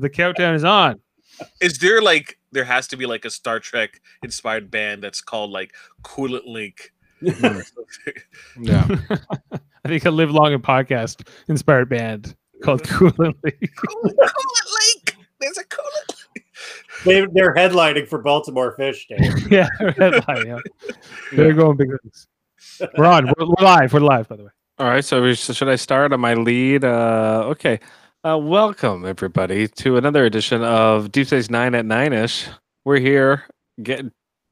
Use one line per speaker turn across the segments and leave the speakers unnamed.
the countdown is on.
Is there like there has to be like a Star Trek inspired band that's called like Coolant Link?
Yeah.
I think a live long and podcast inspired band called Coolant League.
Coolant Link. There's a Coolant.
They, they're headlining for Baltimore Fish Day.
yeah, headline, yeah. They're going big things. We're on. We're, we're live. We're live, by the way.
All right. So, so should I start on my lead? Uh, okay. Uh, welcome everybody to another edition of Deep Space Nine at Nine ish. We're here get,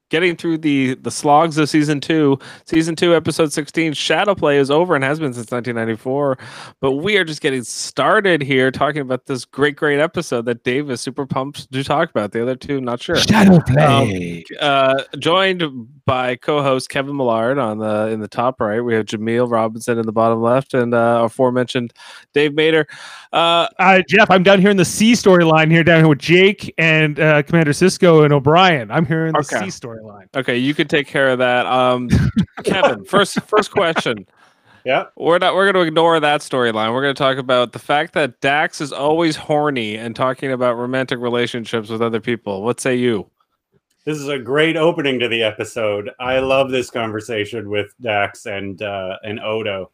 getting through the the slogs of season two. Season two, episode sixteen. Shadow play is over and has been since 1994. But we are just getting started here, talking about this great, great episode that Dave is super pumped to talk about. The other two, not sure.
Shadow
play. Uh, joined by co-host Kevin Millard on the in the top right. We have Jameel Robinson in the bottom left, and uh, aforementioned Dave Mater. Uh,
Uh, Jeff, I'm down here in the C storyline here, down here with Jake and uh, Commander Sisko and O'Brien. I'm here in the
Okay.
C storyline.
okay, you can take care of that. Um, Kevin, first first question.
Yeah.
We're not. We're going to ignore that storyline. We're going to talk about the fact that Dax is always horny and talking about romantic relationships with other people. What say you?
This is a great opening to the episode. I love this conversation with Dax and uh, and Odo.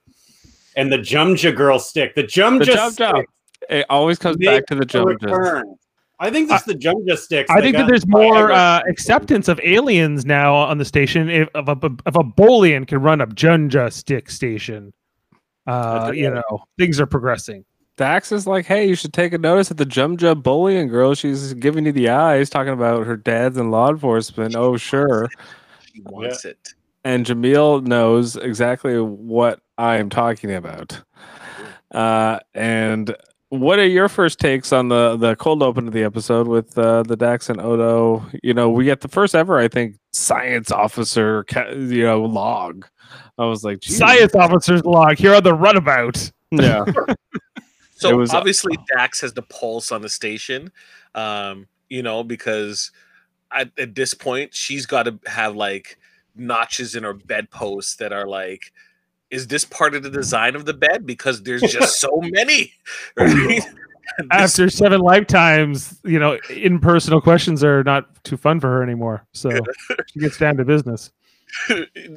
And the Jumja girl stick. The Jumja
The
stick.
It always comes back to the
a
jump.
return. I think this the Jumja sticks.
I think that there's more uh, acceptance of aliens now on the station. If, if a if a Bolian can run a Jumja stick station, uh, you know things are progressing.
Dax is like, hey, you should take a notice at the Jum Jum Bolian girl. She's giving you the eyes, talking about her dad's in law enforcement. Oh, sure.
She wants it.
And Jameel knows exactly what I am talking about. Uh, and what are your first takes on the the cold open of the episode with uh, the Dax and Odo? You know, we get the first ever, I think, science officer, ca- you know, log. I was like, geez.
Science officers log here on the runabout.
Yeah.
So
It was-
obviously Dax has the pulse on the station, um, you know, because at, at this point she's got to have like notches in her bedposts that are like, is this part of the design of the bed? Because there's just so many. Right?
After seven lifetimes, you know, impersonal questions are not too fun for her anymore. So she gets down to business.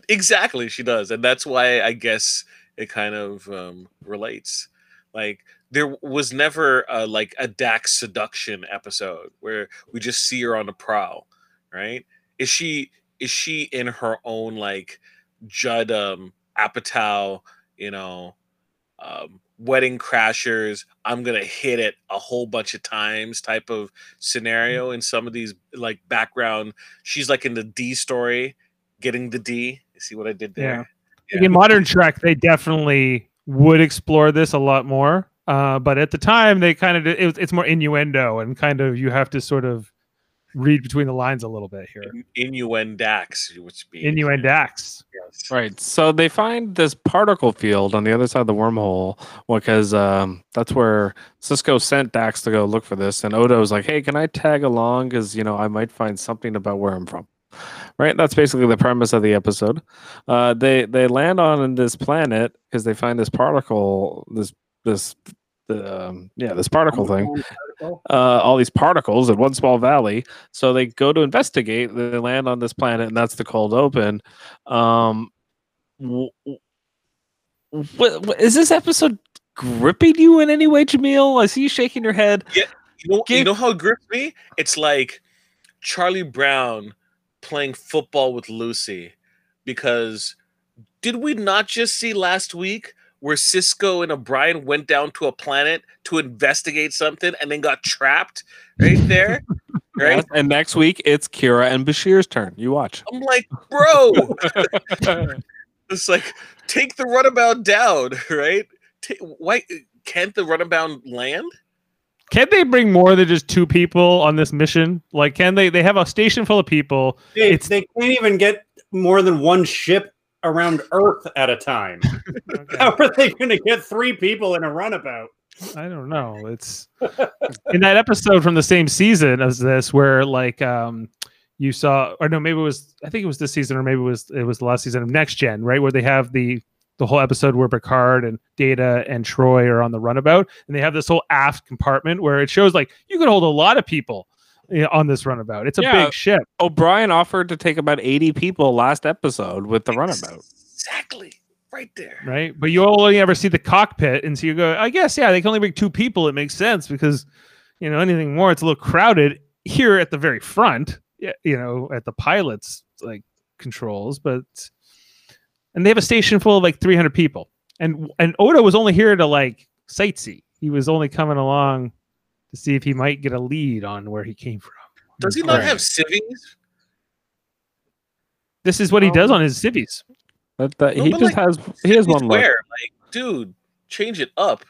exactly, she does, and that's why I guess it kind of um, relates. Like there was never a, like a Dax seduction episode where we just see her on the prowl, right? Is she is she in her own like Judd um, Apatow, you know, um, wedding crashers? I'm gonna hit it a whole bunch of times type of scenario in some of these like background. She's like in the D story, getting the D. You see what I did there?
Like, in modern Trek, they definitely would explore this a lot more. Uh, but at the time, they kind of it, it's more innuendo and kind of you have to sort of read between the lines a little bit here.
Innuendax, which be
Innuendax.
Yes.
Right. So they find this particle field on the other side of the wormhole because um, that's where Sisko sent Dax to go look for this. And Odo's like, hey, can I tag along? Because, you know, I might find something about where I'm from. Right. That's basically the premise of the episode. Uh, they they land on this planet because they find this particle, this, this, the, um, yeah, this particle thing uh, all these particles in one small valley. So they go to investigate. They land on this planet, and that's the cold open. Um, w- w- what, what, is this episode gripping you in any way, Jameel? I see you shaking your head.
You know, you know how it grips me? It's like Charlie Brown playing football with Lucy. Because did we not just see last week where Sisko and O'Brien went down to a planet to investigate something and then got trapped right there? right?
Yes, And next week it's Kira and Bashir's turn. You watch.
I'm like, bro, it's like take the runabout down, right? Ta- why can't the runabout land?
Can they bring more than just two people on this mission? Like, can they? They have a station full of people.
They,
It's-
they can't even get more than one ship around Earth at a time. How are they going to get three people in a runabout?
I don't know. It's in that episode from the same season as this, where like um you saw, or no, maybe it was. I think it was this season, or maybe it was it was the last season of Next Gen, right? Where they have the the whole episode where Picard and Data and Troi are on the runabout, and they have this whole aft compartment where it shows like you could hold a lot of people on this runabout. It's a
Yeah.
big ship,
O'Brien offered to take about 80 people last episode with the runabout.
Exactly. Right there.
right? But you only ever see the cockpit, and so you go, I guess, yeah, they can only bring two people. It makes sense because you know anything more, it's a little crowded here at the very front. Yeah, you know, at the pilot's like controls, but and they have a station full of like 300 people, and and Odo was only here to like sightsee. He was only coming along to see if he might get a lead on where he came from.
Does he not have civvies?
This is what he does on his civvies.
But that,
No,
he
but,
just
like,
has he has one
where? Like, dude, change it up.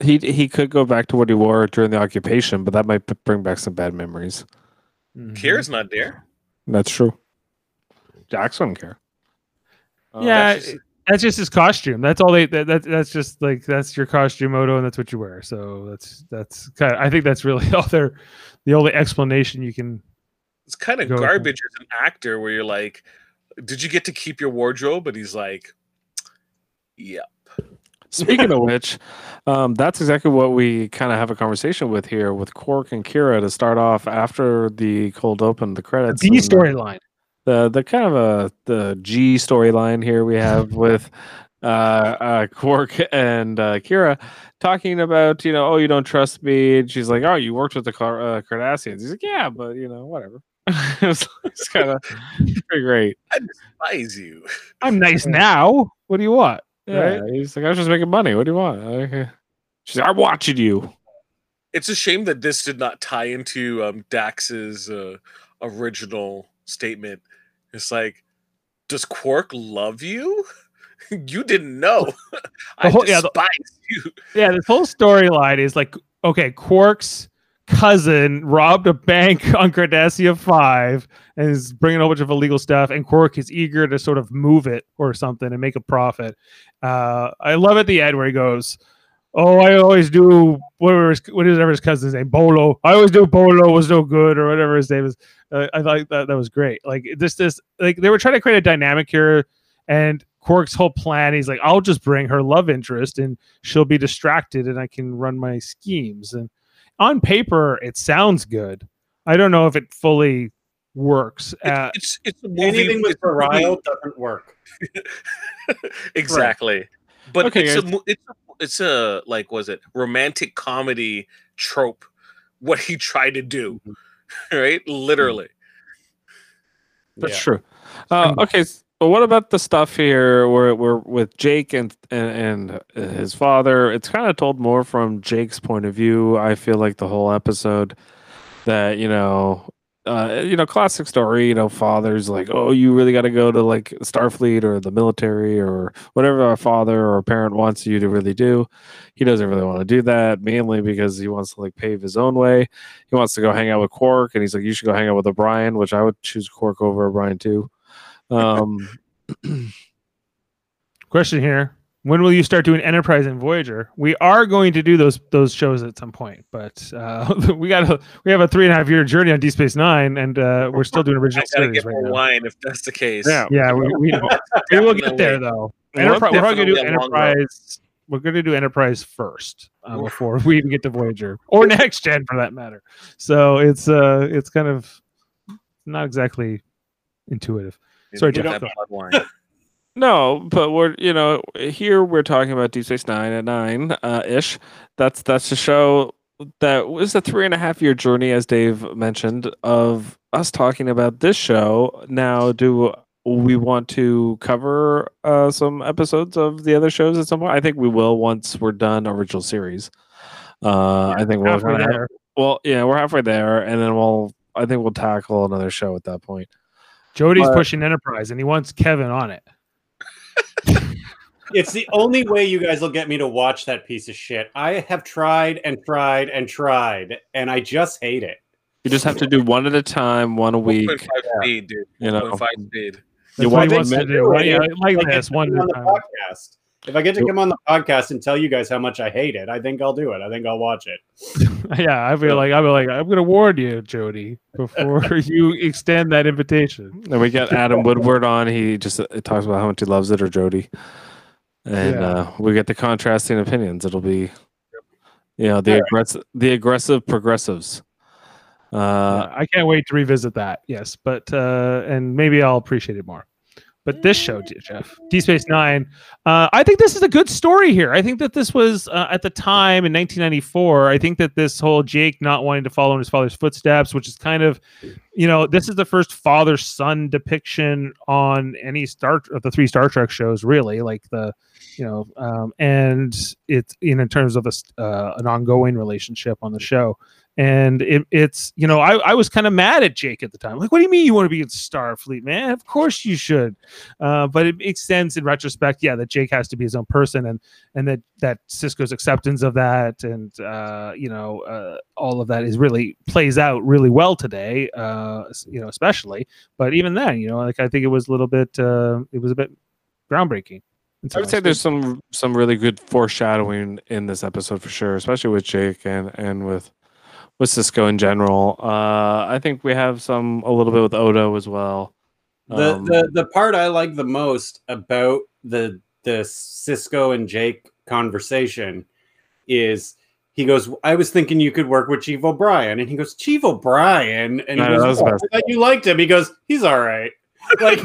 He he could go back to what he wore during the occupation, but that might bring back some bad memories.
Mhm.
Kira's not there.
That's true. Dax wouldn't care. Uh,
yeah,
just-
that's just his costume. That's all they. That, that that's just like that's your costume, moto and that's what you wear. So that's that's kind. Of, I think that's really all their, the only explanation you can.
It's kind of
Go with
garbage as an actor where you're like, did you get to keep your wardrobe? And he's like, yeah.
Speaking of which, um, that's exactly what we kind of have a conversation with here with Quark and Kira to start off after the cold open, the credits.
The storyline.
The the kind of a the G storyline here we have with uh, uh Quark and uh, Kira talking about you know oh you don't trust me and she's like oh you worked with the Car- uh, Cardassians he's like yeah but you know whatever it's, it's kind of pretty great
I despise you.
I'm nice now. What do you want?
yeah he's like I was just making money what do you want okay. she's like I'm watching you
It's a shame that this did not tie into um, Dax's uh, original statement. It's like, does Quark love you? you didn't know. I
whole-
despise
yeah, the-
you.
Yeah, this whole storyline is like okay, Quark's cousin robbed a bank on Cardassia Five and is bringing a whole bunch of illegal stuff, and Quark is eager to sort of move it or something and make a profit. Uh, I love at the end where he goes, "Oh, I always do whatever his, what is ever his cousin's name, Bolo. I always do Bolo was no good or whatever his name is." Uh, I thought that that was great. Like this, this like they were trying to create a dynamic here, and Quark's whole plan. He's like, "I'll just bring her love interest and." she'll be distracted and I can run my schemes. And on paper, it sounds good. I don't know if it fully works. Uh,
It's it's a movie.
Anything with
it's a movie-
Bareil doesn't work.
exactly. But
Okay,
it's a it's a, it's a like was it romantic comedy trope? What he tried to do, right? Literally.
That's
Yeah.
true. Uh, okay, but what about the stuff here where we're with Jake and and, and uh, his father? It's kind of told more from Jake's point of view. I feel like the whole episode that you know, uh, you know, classic story. You know, father's like, oh, you really got to go to like Starfleet or the military or whatever a father or parent wants you to really do. He doesn't really want to do that, mainly because he wants to like pave his own way. He wants to go hang out with Quark, and he's like, you should go hang out with O'Brien, which I would choose Quark over O'Brien too. Um,
question here: When will you start doing Enterprise and Voyager? We are going to do those those shows at some point, but uh, we got a we have a three and a half year journey on Deep Space Nine, and uh, we're still doing original
I
original
gotta
series
get
right
more
now.
wine if that's the case.
Yeah.
Yeah, we, we, we will get there though.
Well,
Enterprise, we're probably gonna do
definitely a.
Enterprise. We're gonna do Enterprise first uh, before we even get to Voyager or next gen for that matter. So it's uh it's kind of not exactly intuitive. Sorry,
Get
Jeff.
That blood wine.
no, but we're you know here we're talking about Deep Space Nine at nine uh, ish. That's that's the show that was a three and a half year journey, as Dave mentioned, of us talking about this show. Now, do we want to cover uh, some episodes of the other shows at some point? I think we will once we're done original series. Uh, I think we'll
Halfway
have-
there.
well, yeah, we're halfway there, and then we'll. I think we'll tackle another show at that point.
Jody's
But-
pushing Enterprise and he wants Kevin on it.
It's the only way you guys will get me to watch that piece of shit. I have tried and tried and tried, and I just hate it.
You just have to do one at a time, one a week.
1.5 speed, dude.
You know,
1.5 speed.
You
what
want
he wants to
to
do. Well, yeah, like
If I get
this one at
on
a
the
time.
podcast. If I get to come on the podcast and tell you guys how much I hate it, I think I'll do it. I think I'll watch it.
Yeah, I feel like I feel like I'm gonna warn you, Jody, before you extend that invitation.
And we got Adam Woodward on. He just uh, talks about how much he loves it, or Jody. and
Yeah.
uh, we get the contrasting opinions. It'll be, you know, the
Alright.
aggressive, the aggressive progressives. Uh,
I can't wait to revisit that. Yes, but uh, and maybe I'll appreciate it more. But this show, Jeff, D Space Nine, uh, I think this is a good story here. I think that this was uh, at the time in 1994. I think that this whole Jake not wanting to follow in his father's footsteps, which is kind of, you know, this is the first father son depiction on any Star of the three Star Trek shows, really. Like the, you know, um, and it's in, in terms of a, uh, an ongoing relationship on the show. And it, it's you know I, I was kind of mad at jake at the time. Like what do you mean you want to be in starfleet man? Of course you should. Uh, but it makes sense in retrospect yeah that jake has to be his own person and and that that sisko's acceptance of that and uh, you know uh, all of that is really plays out really well today uh, you know especially. But even then you know like i think it was a little bit uh, it was a bit groundbreaking. in
I would say
ways.
there's some some really good foreshadowing in this episode for sure, especially with Jake and and with with Sisko in general. Uh, I think we have some a little bit with Odo as well.
The,
Um,
the the part I like the most about the the Sisko and Jake conversation is he goes, I was thinking you could work with Chief O'Brien. And he goes, Chief O'Brien? And he
I know, that was
goes,
the
"Oh. I thought you liked him. He goes, he's all right. Like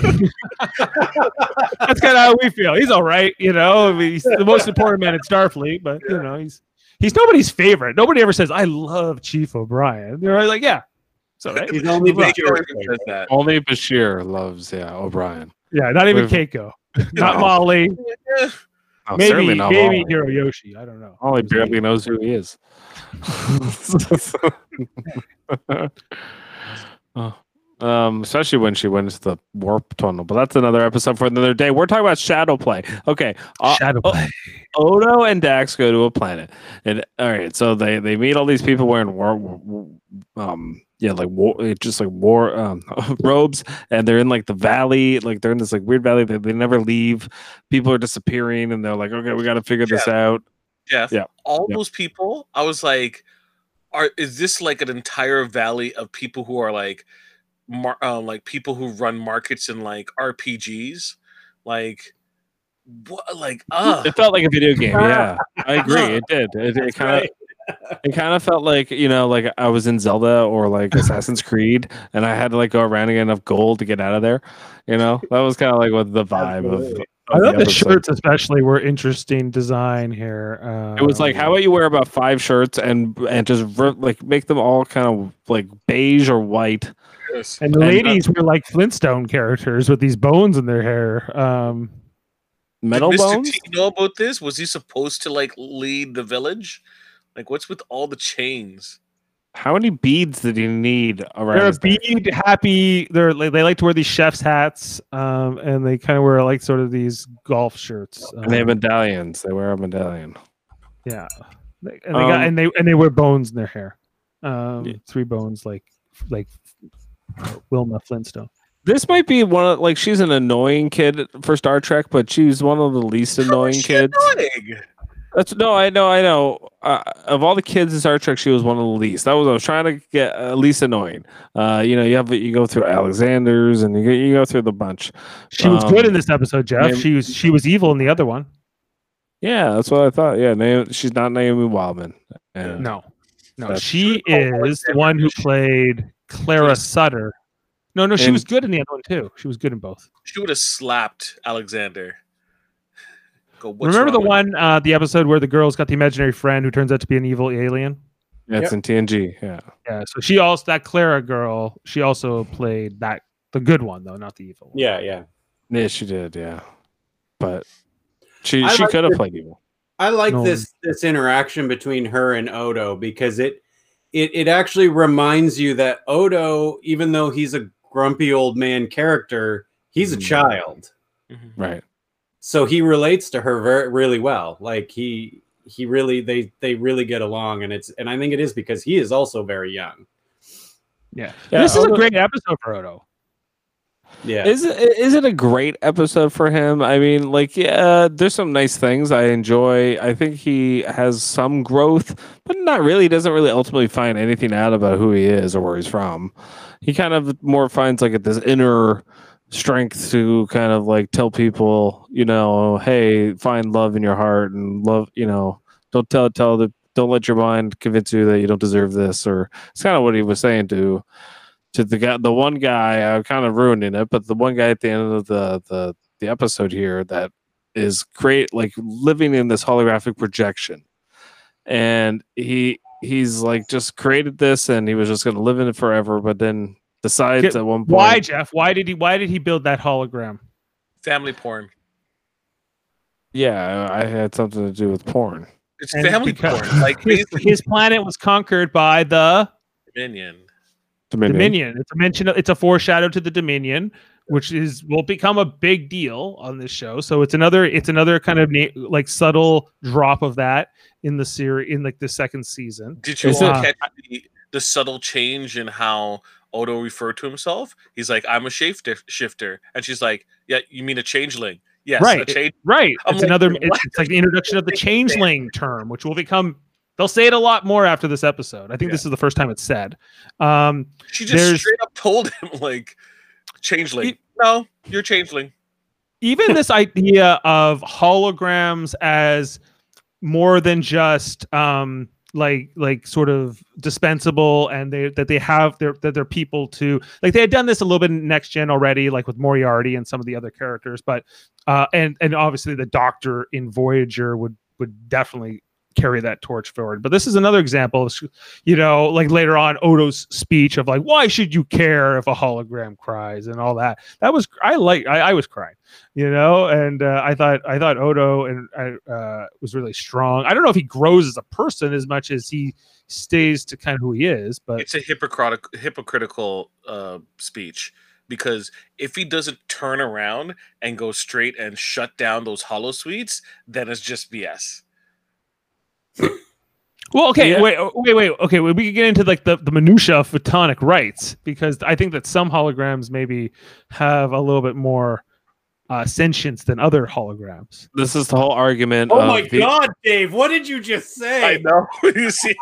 that's kind of how we feel. He's all right, you know. I mean, he's the most important man in Starfleet, but you know, he's he's nobody's favorite. Nobody ever says, "I love Chief O'Brien." They're like, "Yeah, it's all right."
he's only Bashir.
says that.
only Bashir loves yeah O'Brien.
Yeah, not even
We've-
Keiko, not
No.
Molly,
Yeah.
Oh,
maybe
certainly not
maybe
Molly.
Kirayoshi. I don't know.
Molly barely knows who he is. Oh, um, especially when she went into the warp tunnel, but that's another episode for another day. We're talking about shadow play. Okay, uh,
Shadow
oh,
play.
Odo and Dax go to a planet, and all right, so they they meet all these people wearing war, war- um, yeah, like war, just like war um robes, and they're in like the valley, like they're in this like weird valley that they never leave. People are disappearing, and they're like, okay, we got to figure this out.
Jeff,
Yeah.
all
Yeah.
those people, I was like, are is this like an entire valley of people who are like, mar- uh, like people who run markets in like RPGs, like what, like uh
It felt like a video game. Yeah, I agree. It did. It, it kind of. It kind of felt like you know, like I was in Zelda or like Assassin's Creed, and I had to like go around and get enough gold to get out of there. You know, that was kind of like what the vibe of.
Absolutely.
I thought the
episode.
shirts, especially, were interesting design here. Uh,
It was like, how about you wear about five shirts and and just ver- like make them all kind of like beige or white.
Yes.
and the
and, uh,
ladies were like Flintstone characters with these bones in their hair. Um,
Metal
Did Mr.
bones.
T know about this? Was he supposed to like lead the village? Like, what's with all the chains?
How many beads did he need around?
they're a
his neck?
bead happy. They're like, they like to wear these chef's hats, um, and they kind of wear like sort of these golf shirts.
And they have
um,
medallions. They wear a medallion.
yeah, and they got
Um,
and they and they wear bones in their hair. Um,
Yeah.
three bones, like like Wilma Flintstone.
This might be one of like she's an annoying kid for Star Trek, but she's one of the least
How is
annoying kids.
annoying?
That's no, I know, I know. Uh, of all the kids in Star Trek, she was one of the least. That was I was trying to get uh, least annoying. Uh, you know, you have you go through Alexander's and you go, you go through the bunch.
She was good
Um,
in this episode, Jeff.
Naomi-
She was she was evil in the other one.
Yeah, that's what I thought. Yeah, Naomi, she's not Naomi Wildman. And
No, no,
That's-
she
called
is the one who played Clara
Yes.
Sutter. No, no, she
And-
was good in the other one too. She was good in both.
She would have slapped Alexander. Go.
Remember the one, uh, the episode where the girl's got the imaginary friend who turns out to be an evil alien?
That's in TNG. Yeah.
Yeah, so she also that Clara girl. She also played that the good one though, not the evil. One.
Yeah, yeah.
Yeah, she did. Yeah. But she
I
she
like
could have played evil.
I like
No.
this this interaction between her and Odo because it it it actually reminds you that Odo, even though he's a grumpy old man character, he's a
Mm.
child.
Mhm.
Right.
So he relates to her very really well. Like he he really they they really get along and it's and I think it is because he is also very young.
yeah.
Yeah,
this is a great episode for Odo.
Yeah.
Is it is it a great episode for him? I mean, like, yeah, there's some nice things I enjoy. I think he has some growth, but not really. He doesn't really ultimately find anything out about who he is or where he's from. He kind of more finds like this inner strength to kind of like tell people, you know, hey, find love in your heart and love, you know, don't tell tell the don't let your mind convince you that you don't deserve this or it's kind of what he was saying to to the guy the one guy i'm kind of ruining it but the one guy at the end of the the the episode here that is great like living in this holographic projection and he he's like just created this and he was just going to live in it forever but then decides
Get-
at one point
Why, Jeff? Why did he? Why did he build that hologram?
Family porn.
yeah i had something to do with porn
It's
And
family
because-
porn. Like
His, his planet was conquered by the
Dominion.
Dominion.
Dominion. It's a mention. It's a foreshadow to the Dominion, which is will become a big deal on this show. So it's another. It's another kind of na- like subtle drop of that in the series in like the second season.
Did you
Is
all
it-
catch the, the subtle change in how Odo referred to himself? He's like, "I'm a shape shifter," and she's like, "Yeah, you mean a changeling?" Yes,
Right.
a change.
Right.
I'm
it's
like,
another. It's, it's like the introduction of the changeling term, which will become. They'll say it a lot more after this episode. I think
Yeah.
this is the first time it's said. Um,
She just straight up told him like, "Changeling."
He-
no, you're changeling.
even this idea of holograms as more than just um like like sort of dispensable and they that they have their that they're people to like they had done this a little bit in next gen already like with moriarty and some of the other characters but uh and and obviously the doctor in voyager would would definitely carry that torch forward. But this is another example of you know like later on odo's speech of like why should you care if a hologram cries? and all that. That was i like i, I was crying you know? And uh, i thought i thought odo and I, uh, was really strong. I don't know if he grows as a person as much as he stays to kind of who he is but
It's a hypocritical hypocritical uh, speech because if he doesn't turn around and go straight and shut down those holosuites, then it's just BS.
Well okay
Yeah.
wait wait wait okay well, we can get into like the, the minutia of photonic rights because i think that some holograms maybe have a little bit more uh, sentience than other holograms
this is the whole argument
Oh
of
my
the,
god, Dave! What did you just say?
I know. you see,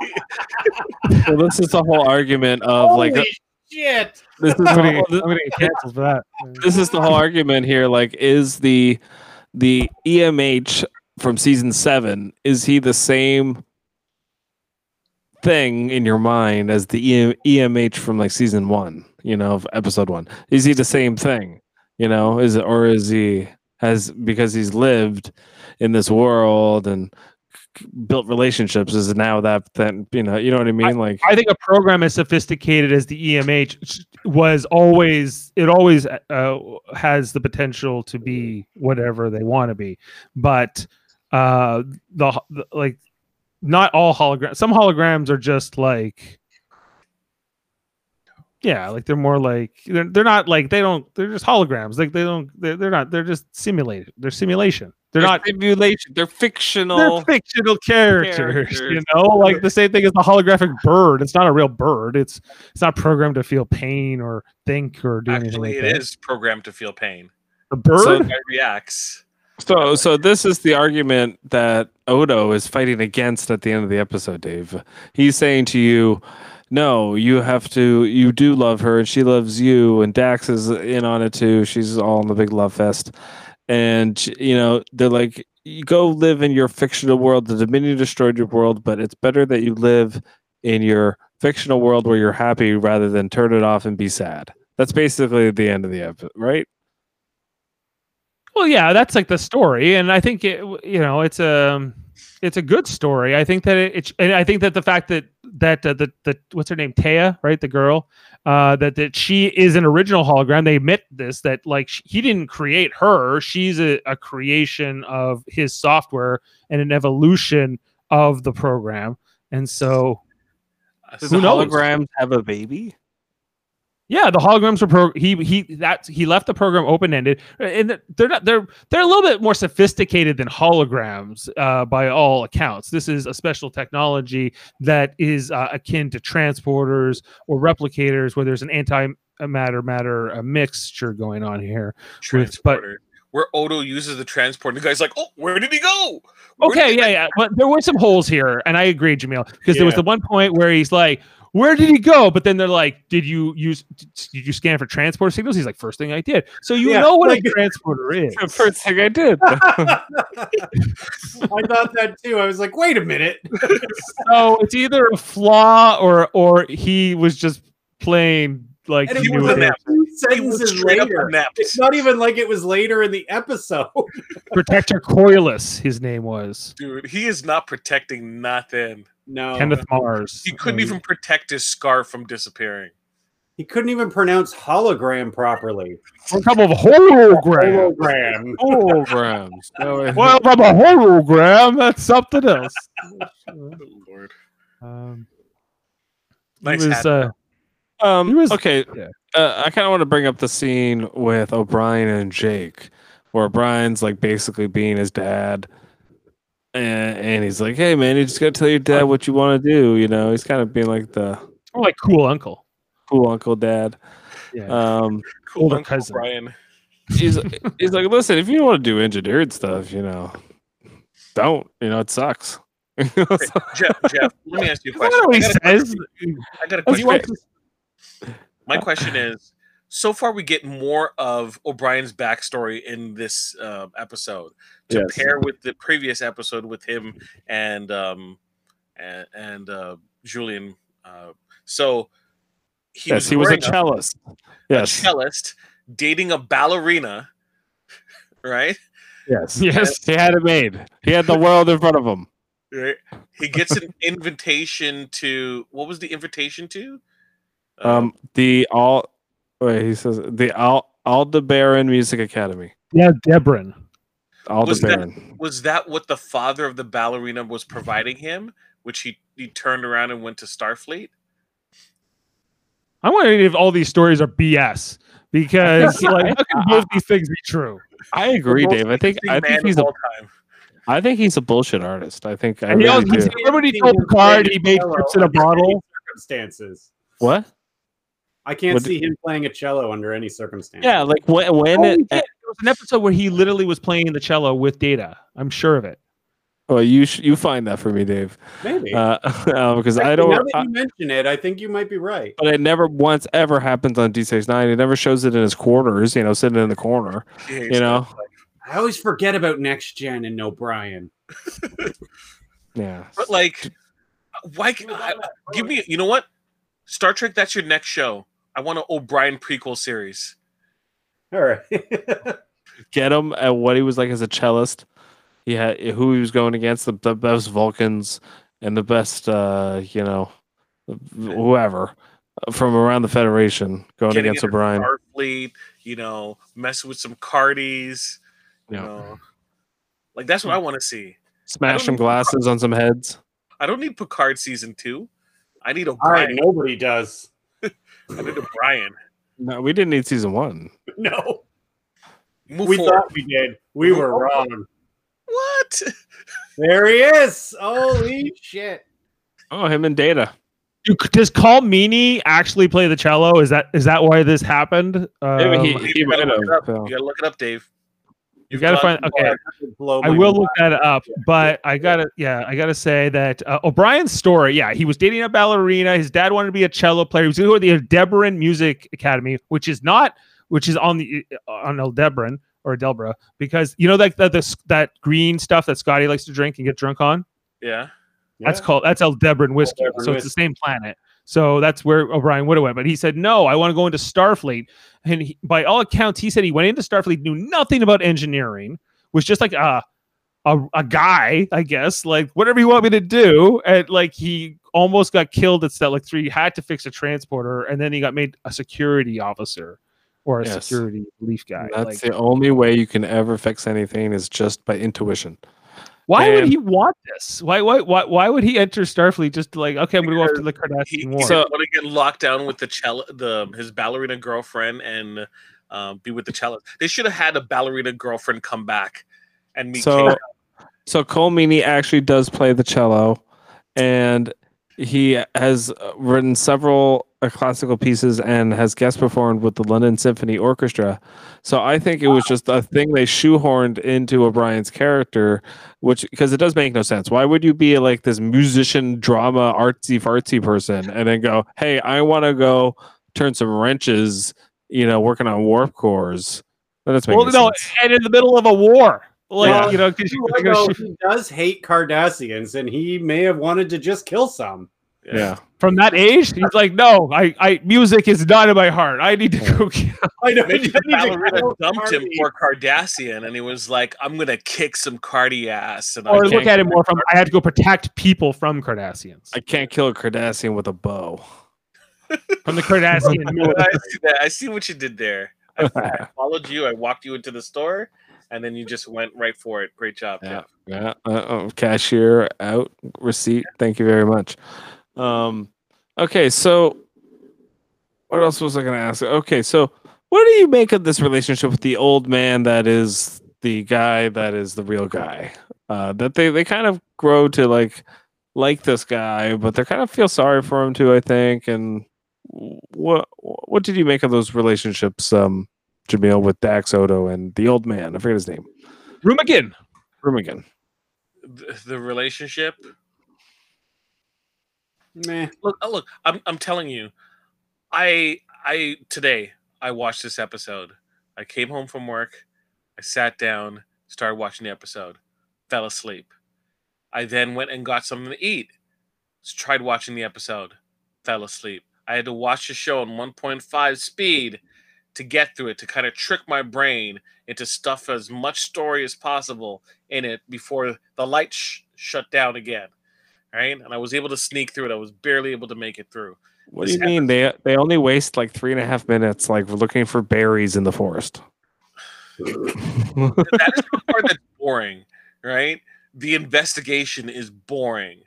well, this is the whole argument of
Holy
like
shit!
this is
I'm gonna, I'm gonna get canceled for that
this is the whole argument here like is the the emh from season seven is he the same thing in your mind as the emh from like season one you know of episode one? Is he the same thing you know? Is it or is he has because he's lived in this world and built relationships is now that then you know you know what i mean? Like
I think a program as sophisticated as the EMH was always it always uh, has the potential to be whatever they want to be, but uh, the, the like not all holograms. Some holograms are just like yeah, like they're more like they're, they're not like they don't they're just holograms. Like they don't they're, they're not they're just simulated. They're simulation. They're not
simulation they're fictional
they're fictional characters, you know, like the same thing as the holographic bird. It's not a real bird. It's it's not programmed to feel pain or think or do anything
actually,
like
it
that.
is programmed to feel pain.
The bird.
So-
It reacts.
So, so this is the argument that Odo is fighting against at the end of the episode, Dave. He's saying to you, "No, you have to. You do love her, and she loves you, and Dax is in on it too. She's all in the big love fest, and you know they're like." Go live in your fictional world. The Dominion destroyed your world, but it's better that you live in your fictional world where you're happy rather than turn it off and be sad. That's basically the end of the episode, right?
Well, yeah, that's like the story, and I think it, you know it's a it's a good story. I think that it, it's and I think that the fact that that uh, the the what's her name Taya, right, the girl, uh, that that she is an original hologram. They admit this that like sh- he didn't create her; she's a, a creation of his software and an evolution of the program. And so,
Does
Who
holograms have a baby?
Yeah, the holograms were pro- he he that he left the program open ended, and they're not they're they're a little bit more sophisticated than holograms uh, by all accounts. This is a special technology that is uh, akin to transporters or replicators, where there's an antimatter matter uh, mixture going on here. With- but-
Where Odo uses the transport, and the guy's like, "Oh, where did he go?" Where
Okay, yeah,
he-"
yeah, but there were some holes here, and I agree, Jamil, because there was the one point where he's like, where did he go? But then they're like, did you use did you scan for transporter signals? He's like, first thing I did. So you
Yeah,
know what
like-
a transporter is.
The first thing I did.
I thought that too. I was like, wait a minute.
so it's either a flaw or or he was just playing like
And
he
was
it.
He was
sentences later. It's not even like it was later in the episode.
Protector Colyus, his name was
Dude, he is not protecting nothing.
No,
Kenneth Mars.
He couldn't even protect his scarf from disappearing.
he couldn't even pronounce hologram properly.
a couple of hologram.
Hologram.
Holograms. No,
Well, if I'm a hologram, that's something else.
Good lord.
Um,
Nice
he was,
hat.
uh,
Um,
He was-
okay.
yeah.
Uh, I kind of want to bring up the scene with O'Brien and Jake, where O'Brien's like basically being his dad, and, and he's like, "Hey, man, you just gotta tell your dad what you want to do." You know, he's kind of being like the
more like cool uncle.
cool uncle dad.
Yeah.
Um,
cool Uncle
cousin.
Brian.
he's he's like, "Listen, if you want to do engineered stuff, you know, don't. You know, it sucks."
Jeff, Jeff, let me ask you a question.
what he
I got a
says?
I got a question. My question is: So far, we get more of O'Brien's backstory in this uh, episode to
Yes.
pair with the previous episode with him and um and, and uh, Julian. Uh, so he
yes,
was
he was a cellist.
a
Yes,
cellist dating a ballerina, right?
yes,
Yes.
He had it made. He had the world in front of him.
Right. He gets an invitation to what was the invitation to? Uh,
Um, the all wait, he says the Al Aldebaran Music Academy.
Yeah, Debrin.
Was that-
Aldebaran.
was that what the father of the ballerina was providing him, which he he turned around and went to Starfleet?
I'm wondering if all these stories are BS because like how can both these things be true?
I agree, Dave. I think I think he's
of
a
time.
I think he's a bullshit artist. I think I
And he
really
also,
do.
he, he told Picard he made trips in a bottle?
Circumstances.
What?
I can't
What-
see him playing a cello under any circumstance.
Yeah, like when when
Oh, he
it.
There was an episode where he literally was playing the cello with Data. I'm sure of it.
well, you sh- you find that for me, Dave,
maybe.
uh, because I
Actually,
don't.
Now that
I-
you mention it, I think you might be right.
but it never once ever happens on D six nine. It never shows it in his quarters. You know, sitting in the corner.
He hates
You know.
I always forget about Next Gen and O'Brien.
Yeah.
But like, why? can- I, give me. You know what? Star Trek. That's your next show. I want an O'Brien prequel series.
All right.
get him at what he was like as a cellist. He had who he was going against the, the best Vulcans and the best, uh, you know, whoever from around the Federation going
Getting
against
into
O'Brien.
Starfleet. You know, messing with some Cardis. You
Yeah.
know, like that's what I want to see.
Smash some
need-
glasses on some heads.
I don't need Picard season two. I need
All right.
O'Brien.
Nobody does.
I need Brian.
No, we didn't need season one.
No.
Move
we
forward.
thought we did. We were wrong.
What?
There he is. Holy shit.
Oh, him and Data.
Does Colm Meaney actually play the cello? Is that is that why this happened?
Maybe he-
Um,
he
you, gotta
might have,
up. you gotta look it up, Dave.
You gotta find. Okay, I will look that up, but I gotta, yeah, I gotta say that uh, O'Brien's story, yeah, he was dating a ballerina. His dad wanted to be a cello player. He was going to the Aldebaran Music Academy, which is not, which is on the on Aldebaran or Delbra, because you know that that this, that green stuff that Scotty likes to drink and get drunk on.
Yeah.
That's
Yeah.
called that's Aldebaran whiskey.
Aldebaran
so it's the same planet. So that's where O'Brien would have went. But he said, no, I want to go into Starfleet. And he, by all accounts, he said he went into Starfleet, knew nothing about engineering, was just like a, a, a guy, I guess, like whatever you want me to do. And like he almost got killed at three. He had to fix a transporter, and then he got made a security officer or a
Yes.
security relief guy.
That's
Like,
the only way you can ever fix anything is just by intuition.
Why would he want this? Why, why why why would he enter Starfleet just like okay, I'm gonna go after the
He,
Cardassian
he
War?
So-
want to get locked down with the cello, the his ballerina girlfriend, and um, be with the cello. They should have had a ballerina girlfriend come back and meet.
So,
Kate.
so Colm Meaney actually does play the cello, and he has uh, written several classical pieces and has guest performed with the London Symphony Orchestra. So I think it was just a thing they shoehorned into O'Brien's character, which because it does make no sense. Why would you be like this musician, drama, artsy fartsy person and then go, "Hey, I want to go turn some wrenches," you know, working on warp cores? That doesn't make
Well, no,
sense.
and in the middle of a war, like
Yeah.
you know, because you
Well, no, he does hate Cardassians, and he may have wanted to just kill some.
Yeah.
from that age, he's like, no, I, I, music is not in my heart. I need to go. kill-"
I know.
Maybe
I need to
ballerina
kill
dumped him
Cardi.
for Cardassian, and he was like, "I'm gonna kick some Cardi ass." And
Or
I
look at it more from, I had to go protect people from Cardassians,
I can't kill a Cardassian with a bow.
from the Cardassian.
I see that. I see what you did there. I, I followed you. I walked you into the store, and then you just went right for it. Great job,
Yeah,
Jeff.
yeah. Uh, uh, cashier out receipt. Thank you very much. Um, okay, so what else was I going to ask? Okay, so what do you make of this relationship with the old man that is the guy that is the real guy? Uh, that they they kind of grow to like like this guy, but they kind of feel sorry for him too. I think. And what what did you make of those relationships, um, Jamil, with Dax Odo and the old man? I forget his name.
Room again.
Rurigan.
The, the relationship.
Meh.
Look, oh, look. I'm I'm telling you, I I today I watched this episode. I came home from work. I sat down, started watching the episode, fell asleep. I then went and got something to eat. Tried watching the episode, fell asleep. I had to watch the show on 1.5 speed to get through it to kind of trick my brain into stuff as much story as possible in it before the lights sh- shut down again. Right, and I was able to sneak through it. I was barely able to make it through.
What do
This
you mean? They they only waste like three and a half minutes, like looking for berries in the forest.
that is the part that's boring, right? The investigation is boring,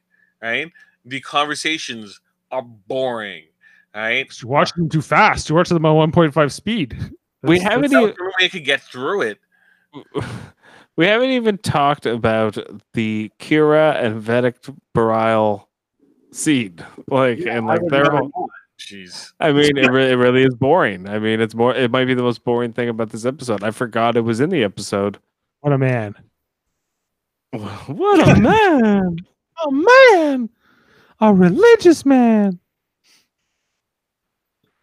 right? The conversations are boring, right?
You're watching them too fast. You're watching them on 1.5 speed.
we haven't even
only way I could get through it.
we haven't even talked about the Kira and Vedek Bareil seed. Like and like
would
their
never
whole,
know.
Jeez.
I mean, it, re- it really is boring. I mean, it's more. It might be the most boring thing about this episode. I forgot it was in the episode.
What a man.
What a man!
A man. A religious man.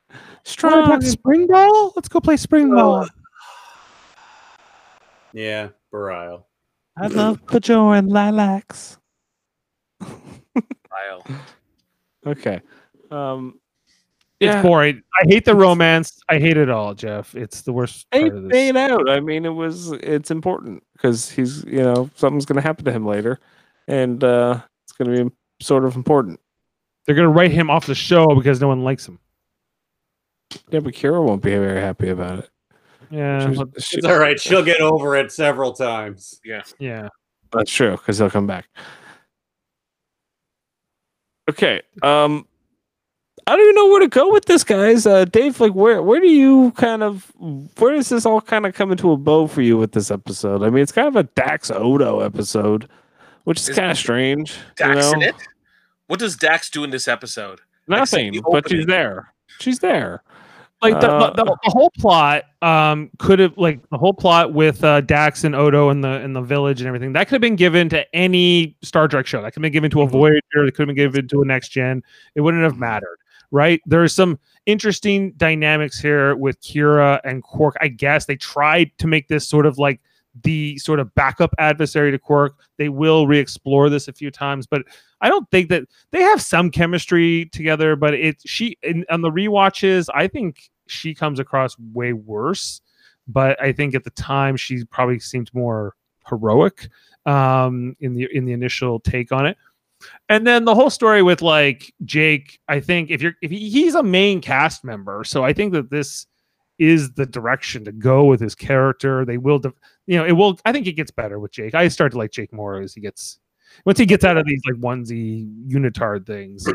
Wanna
Strong.
spring ball? Let's go play spring ball.
Yeah, Bareil.
I love Pajo and lilacs.
Kyle.
Okay. Um.
It's boring. I hate the romance. I hate it all, Jeff. It's the worst
They
part of this.
made out. I mean, it was. It's important because he's. You know, something's going to happen to him later, and uh it's going to be sort of important.
They're gonna write him off the show because no one likes him.
Yeah, but Kira won't be very happy about it.
Yeah,
She-
but-
she-
It's all right. She'll get over it several times.
yeah.
Yeah, that's true because he'll come back. Okay. Um, I don't even know where to go with this, guys. Uh, Dave, like, where where do you kind of where does this all kind of come into a bow for you with this episode? I mean, it's kind of a Dax Odo episode, which is
Is-
kind of strange.
Dax
you
in it? What does Dax do in this episode?
Nothing,
the
but she's there. She's there.
Like the,
Uh,
the, the, the whole plot um could have like the whole plot with uh Dax and Odo and the in the village and everything that could have been given to any Star Trek show. That could have been given to a
Mhm.
Voyager, That could have been given to a next gen. It wouldn't have mattered. Right. There's some interesting dynamics here with Kira and Quark. I guess they tried to make this sort of like the sort of backup adversary to Quark. They will re-explore this a few times, but I don't think that they have some chemistry together. But it she in, on the rewatches, I think she comes across way worse. But I think at the time she probably seemed more heroic um, in the in the initial take on it. And then the whole story with like Jake, I think if you're if he, he's a main cast member, so I think that this is the direction to go with his character. They will, de- you know, it will. I think it gets better with Jake. I start to like Jake more as he gets once he gets out of these like onesie unitard things.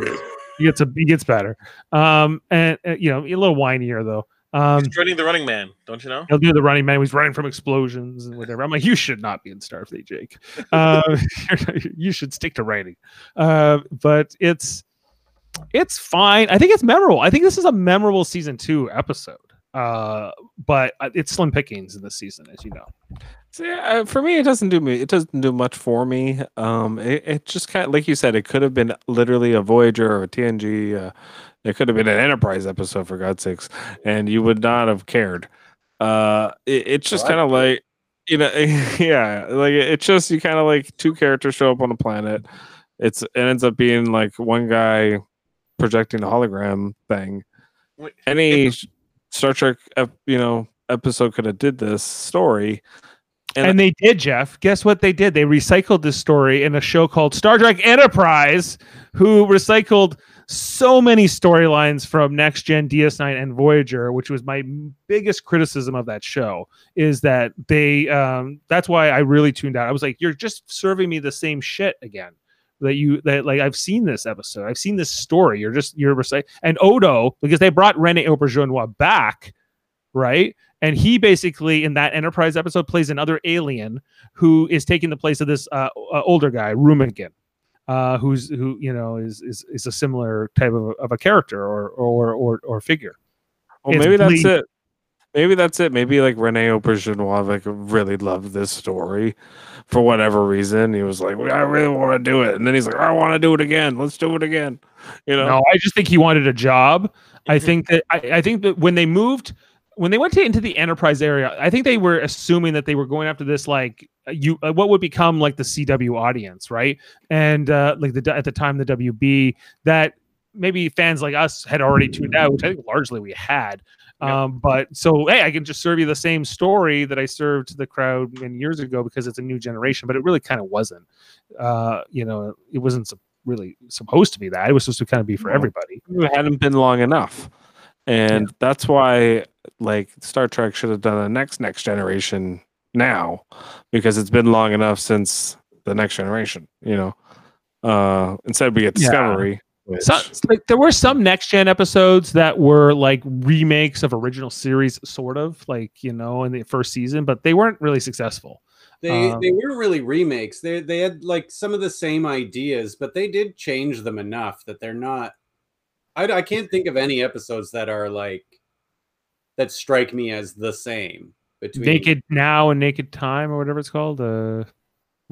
he gets a he gets better. Um, and uh, you know, a little whinier though. Um,
He's joining the running man, don't you know?
He'll do the running man. He's running from explosions and whatever. I'm like, you should not be in Starfleet, Jake. Uh, you should stick to writing. Uh, but it's it's fine. I think it's memorable. I think this is a memorable season two episode. Uh, but uh, it's slim pickings in this season, as you know.
So, yeah, uh, for me, it doesn't do me. It doesn't do much for me. Um, it, it just kind of like you said, it could have been literally a Voyager or a TNG. Uh, it could have been an Enterprise episode for God's sakes, and you would not have cared. Uh, it, it's just
I
kind of like you know, yeah, like it's just you kind of like two characters show up on a planet. It's it ends up being like one guy projecting a hologram thing. Any
it-
sh- Star Trek, you know, episode could have did this story. And-
And, they did, Jeff. Guess what they did? They recycled this story in a show called Star Trek Enterprise, who recycled so many storylines from Next Gen, DS9, and Voyager, which was my biggest criticism of that show. Is that they? Um, that's why I really tuned out. I was like, "You're just serving me the same shit again." That you that like I've seen this episode, I've seen this story. You're just you're recycling. And Odo, because they brought Rene Auberjonois back, right? and he basically in that enterprise episode plays another alien who is taking the place of this uh, uh, older guy Rurigan uh, who's who you know is is, is a similar type of, of a character or or or, or figure
Well,
It's
maybe that's
bleak.
it. Maybe that's it. Maybe like Rene Auberjonois like really loved this story for whatever reason. He was like, "I really want to do it," and then he's like, "I want to do it again. Let's do it again." You know?
no i just think he wanted a job i
Mhm.
think that I, I think that when they moved when they went to, into the enterprise area i think they were assuming that they were going after this like you uh, what would become like the cw audience right and uh like the at the time the wb that maybe fans like us had already tuned out which i think largely we had.
Yeah.
um but so hey i can just serve you the same story that i served to the crowd many years ago because it's a new generation but it really kind of wasn't uh you know it wasn't sup- really supposed to be that. It was supposed to kind of be for everybody.
It hadn't been long enough, and that's why like Star Trek should have done a next next generation now because it's been long enough since the next generation. You know, uh, instead we get Discovery. Which,
So, like there were some next gen episodes that were like remakes of original series, sort of like you know in the first season, but they weren't really successful.
They
Um,
they weren't really remakes. They they had like some of the same ideas, but they did change them enough that they're not. I I can't think of any episodes that are like that strike me as the same between
Naked Now and Naked Time or whatever it's called. Uh,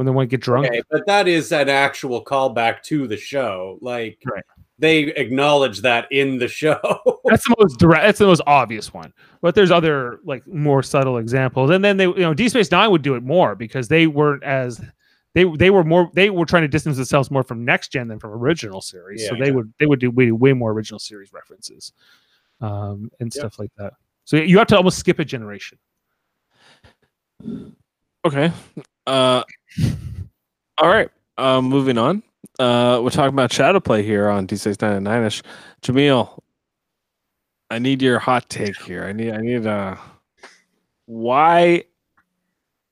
when they want to get drunk.
Okay, but that is an actual callback to the show. Like
Right.
they acknowledge that in the show.
That's the most direct. That's the most obvious one. But there's other like more subtle examples. And then they, you know, D Space Nine would do it more because they weren't as they they were more they were trying to distance themselves more from next gen than from original series. so
Yeah.
they would they would do way, way more original series references, um, and
Yep.
stuff like that. So you have to almost skip a generation.
Okay. Uh, all right. Um, moving on. Uh, we're talking about shadow play here on D699 ish. Jameel, I need your hot take here. I need, I need, uh, why?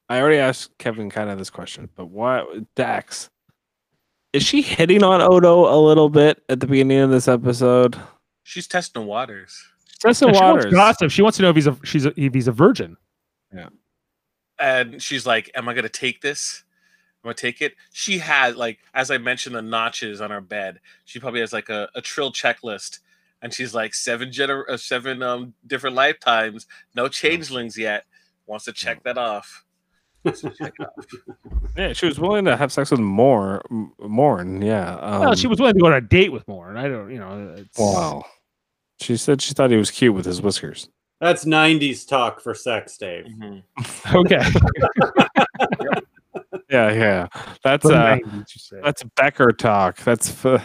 I already asked Kevin kind of this question, but why Dax? Is she hitting on Odo a little bit at the beginning of this episode?
She's testing waters.
Justin
She wants
Waters.
gossip. She wants to know if he's a she's a, if he's a virgin.
And she's like, "Am I gonna take this? I'm gonna take it." She had like, as I mentioned, the notches on her bed. She probably has like a, a trill checklist, and she's like seven gener- uh, seven um different lifetimes, no changelings yet. Wants to check that off. Wants check off.
Yeah, she was willing to have sex with more, Morn. Yeah. Um,
well, she was willing to go on a date with more, and I don't, you know, it's,
Wow. She said she thought he was cute with his whiskers.
That's 90s talk for sex, Dave.
Mhm.
okay.
Yeah, yeah. That's
From the
uh
90s,
that's Becker talk. That's f-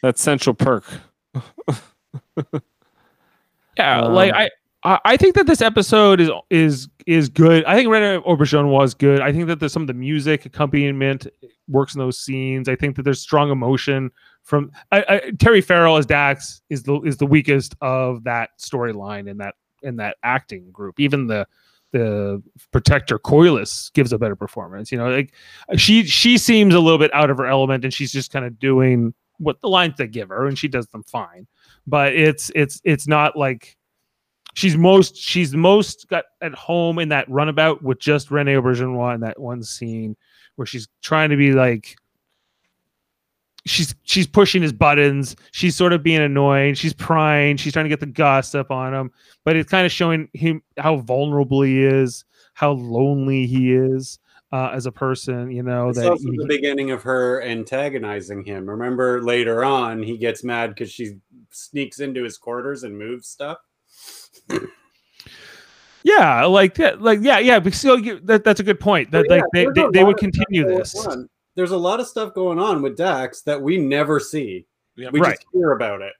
that's Central Perk.
Yeah,
Um,
like I, I I think that this episode is is is good. I think Rene Auberjonois was good. I think that there's some of the music accompaniment works in those scenes. I think that there's strong emotion from I, I, Terry Farrell as Dax is the is the weakest of that storyline in that in that acting group. Even the the protector Colyus gives a better performance. You know, like she she seems a little bit out of her element, and she's just kind of doing what the lines they give her, and she does them fine. But it's it's it's not like she's most she's most got at home in that runabout with just Rene Auberjonois in that one scene where she's trying to be like she's she's pushing his buttons. She's sort of being annoying. She's prying. She's trying to get the gossip on him. But it's kind of showing him how vulnerable he is, how lonely he is uh, as a person. You know
It's
that
also
he-
the beginning of her antagonizing him. Remember later on, he gets mad because she sneaks into his quarters and moves stuff.
yeah, like that, like yeah, yeah. But still, you, that, that's a good point. That
But
like they, they, they would continue this.
on. There's a lot of stuff going on with Dax that we never see.
Yeah,
We
Right.
just hear about it.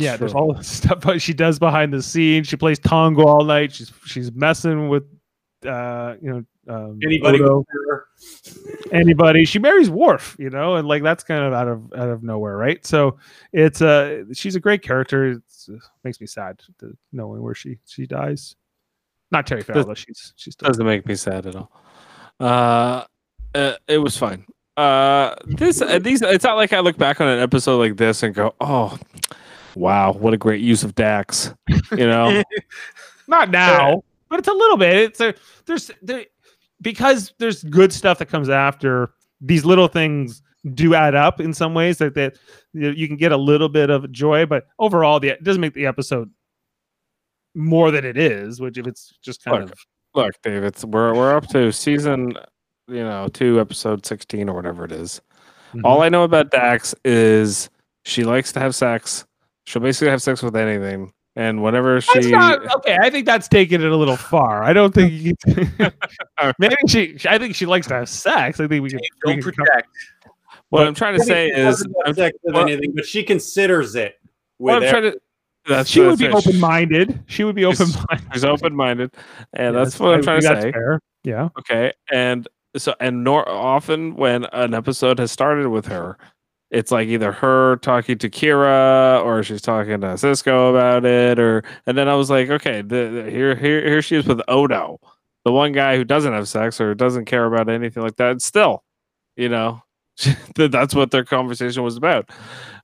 Yeah, there's all this stuff that she does behind the scenes. She plays Tongo all night. She's she's messing with uh you know um,
Anybody
Odo.
with her.
anybody. She marries Worf, you know, and like that's kind of out of out of nowhere, right? So it's uh she's a great character. It's, it makes me sad to knowing where she she dies. Not Terry Farrell, She's she's still
doesn't make me sad at all. Uh, uh it was fine. Uh, this uh, these it's not like I look back on an episode like this and go, oh, wow, what a great use of Dax. You know,
not now, but it's a little bit. It's a there's there because there's good stuff that comes after these little things do add up in some ways that that you can get a little bit of joy, but overall, the it doesn't make the episode more than it is. Which if it's just kind
Look,
of
look, Dave, it's we're we're up to season, you know, two, episode sixteen or whatever it is. Mm-hmm. All I know about Dax is she likes to have sex. She'll basically have sex with anything, and whenever
That's
she,
not okay. I think that's taking it a little far. I don't think you can, maybe she. I think she likes to have sex. I think we can. we
Don't
can come-
project.
what I'm trying to say is,
doesn't have
I'm,
sex with
what-
anything, but she considers it.
what
With
I'm trying to. That's
She would be open minded. She would be open minded.
She's open minded, and that's what I'm trying to say.
Fair. Yeah.
Okay, and so and nor often when an episode has started with her, it's like either her talking to Kira or she's talking to Sisko about it, or and then I was like, okay, the, the- here here here she is with Odo, the one guy who doesn't have sex or doesn't care about anything like that. Still, you know, that's what their conversation was about,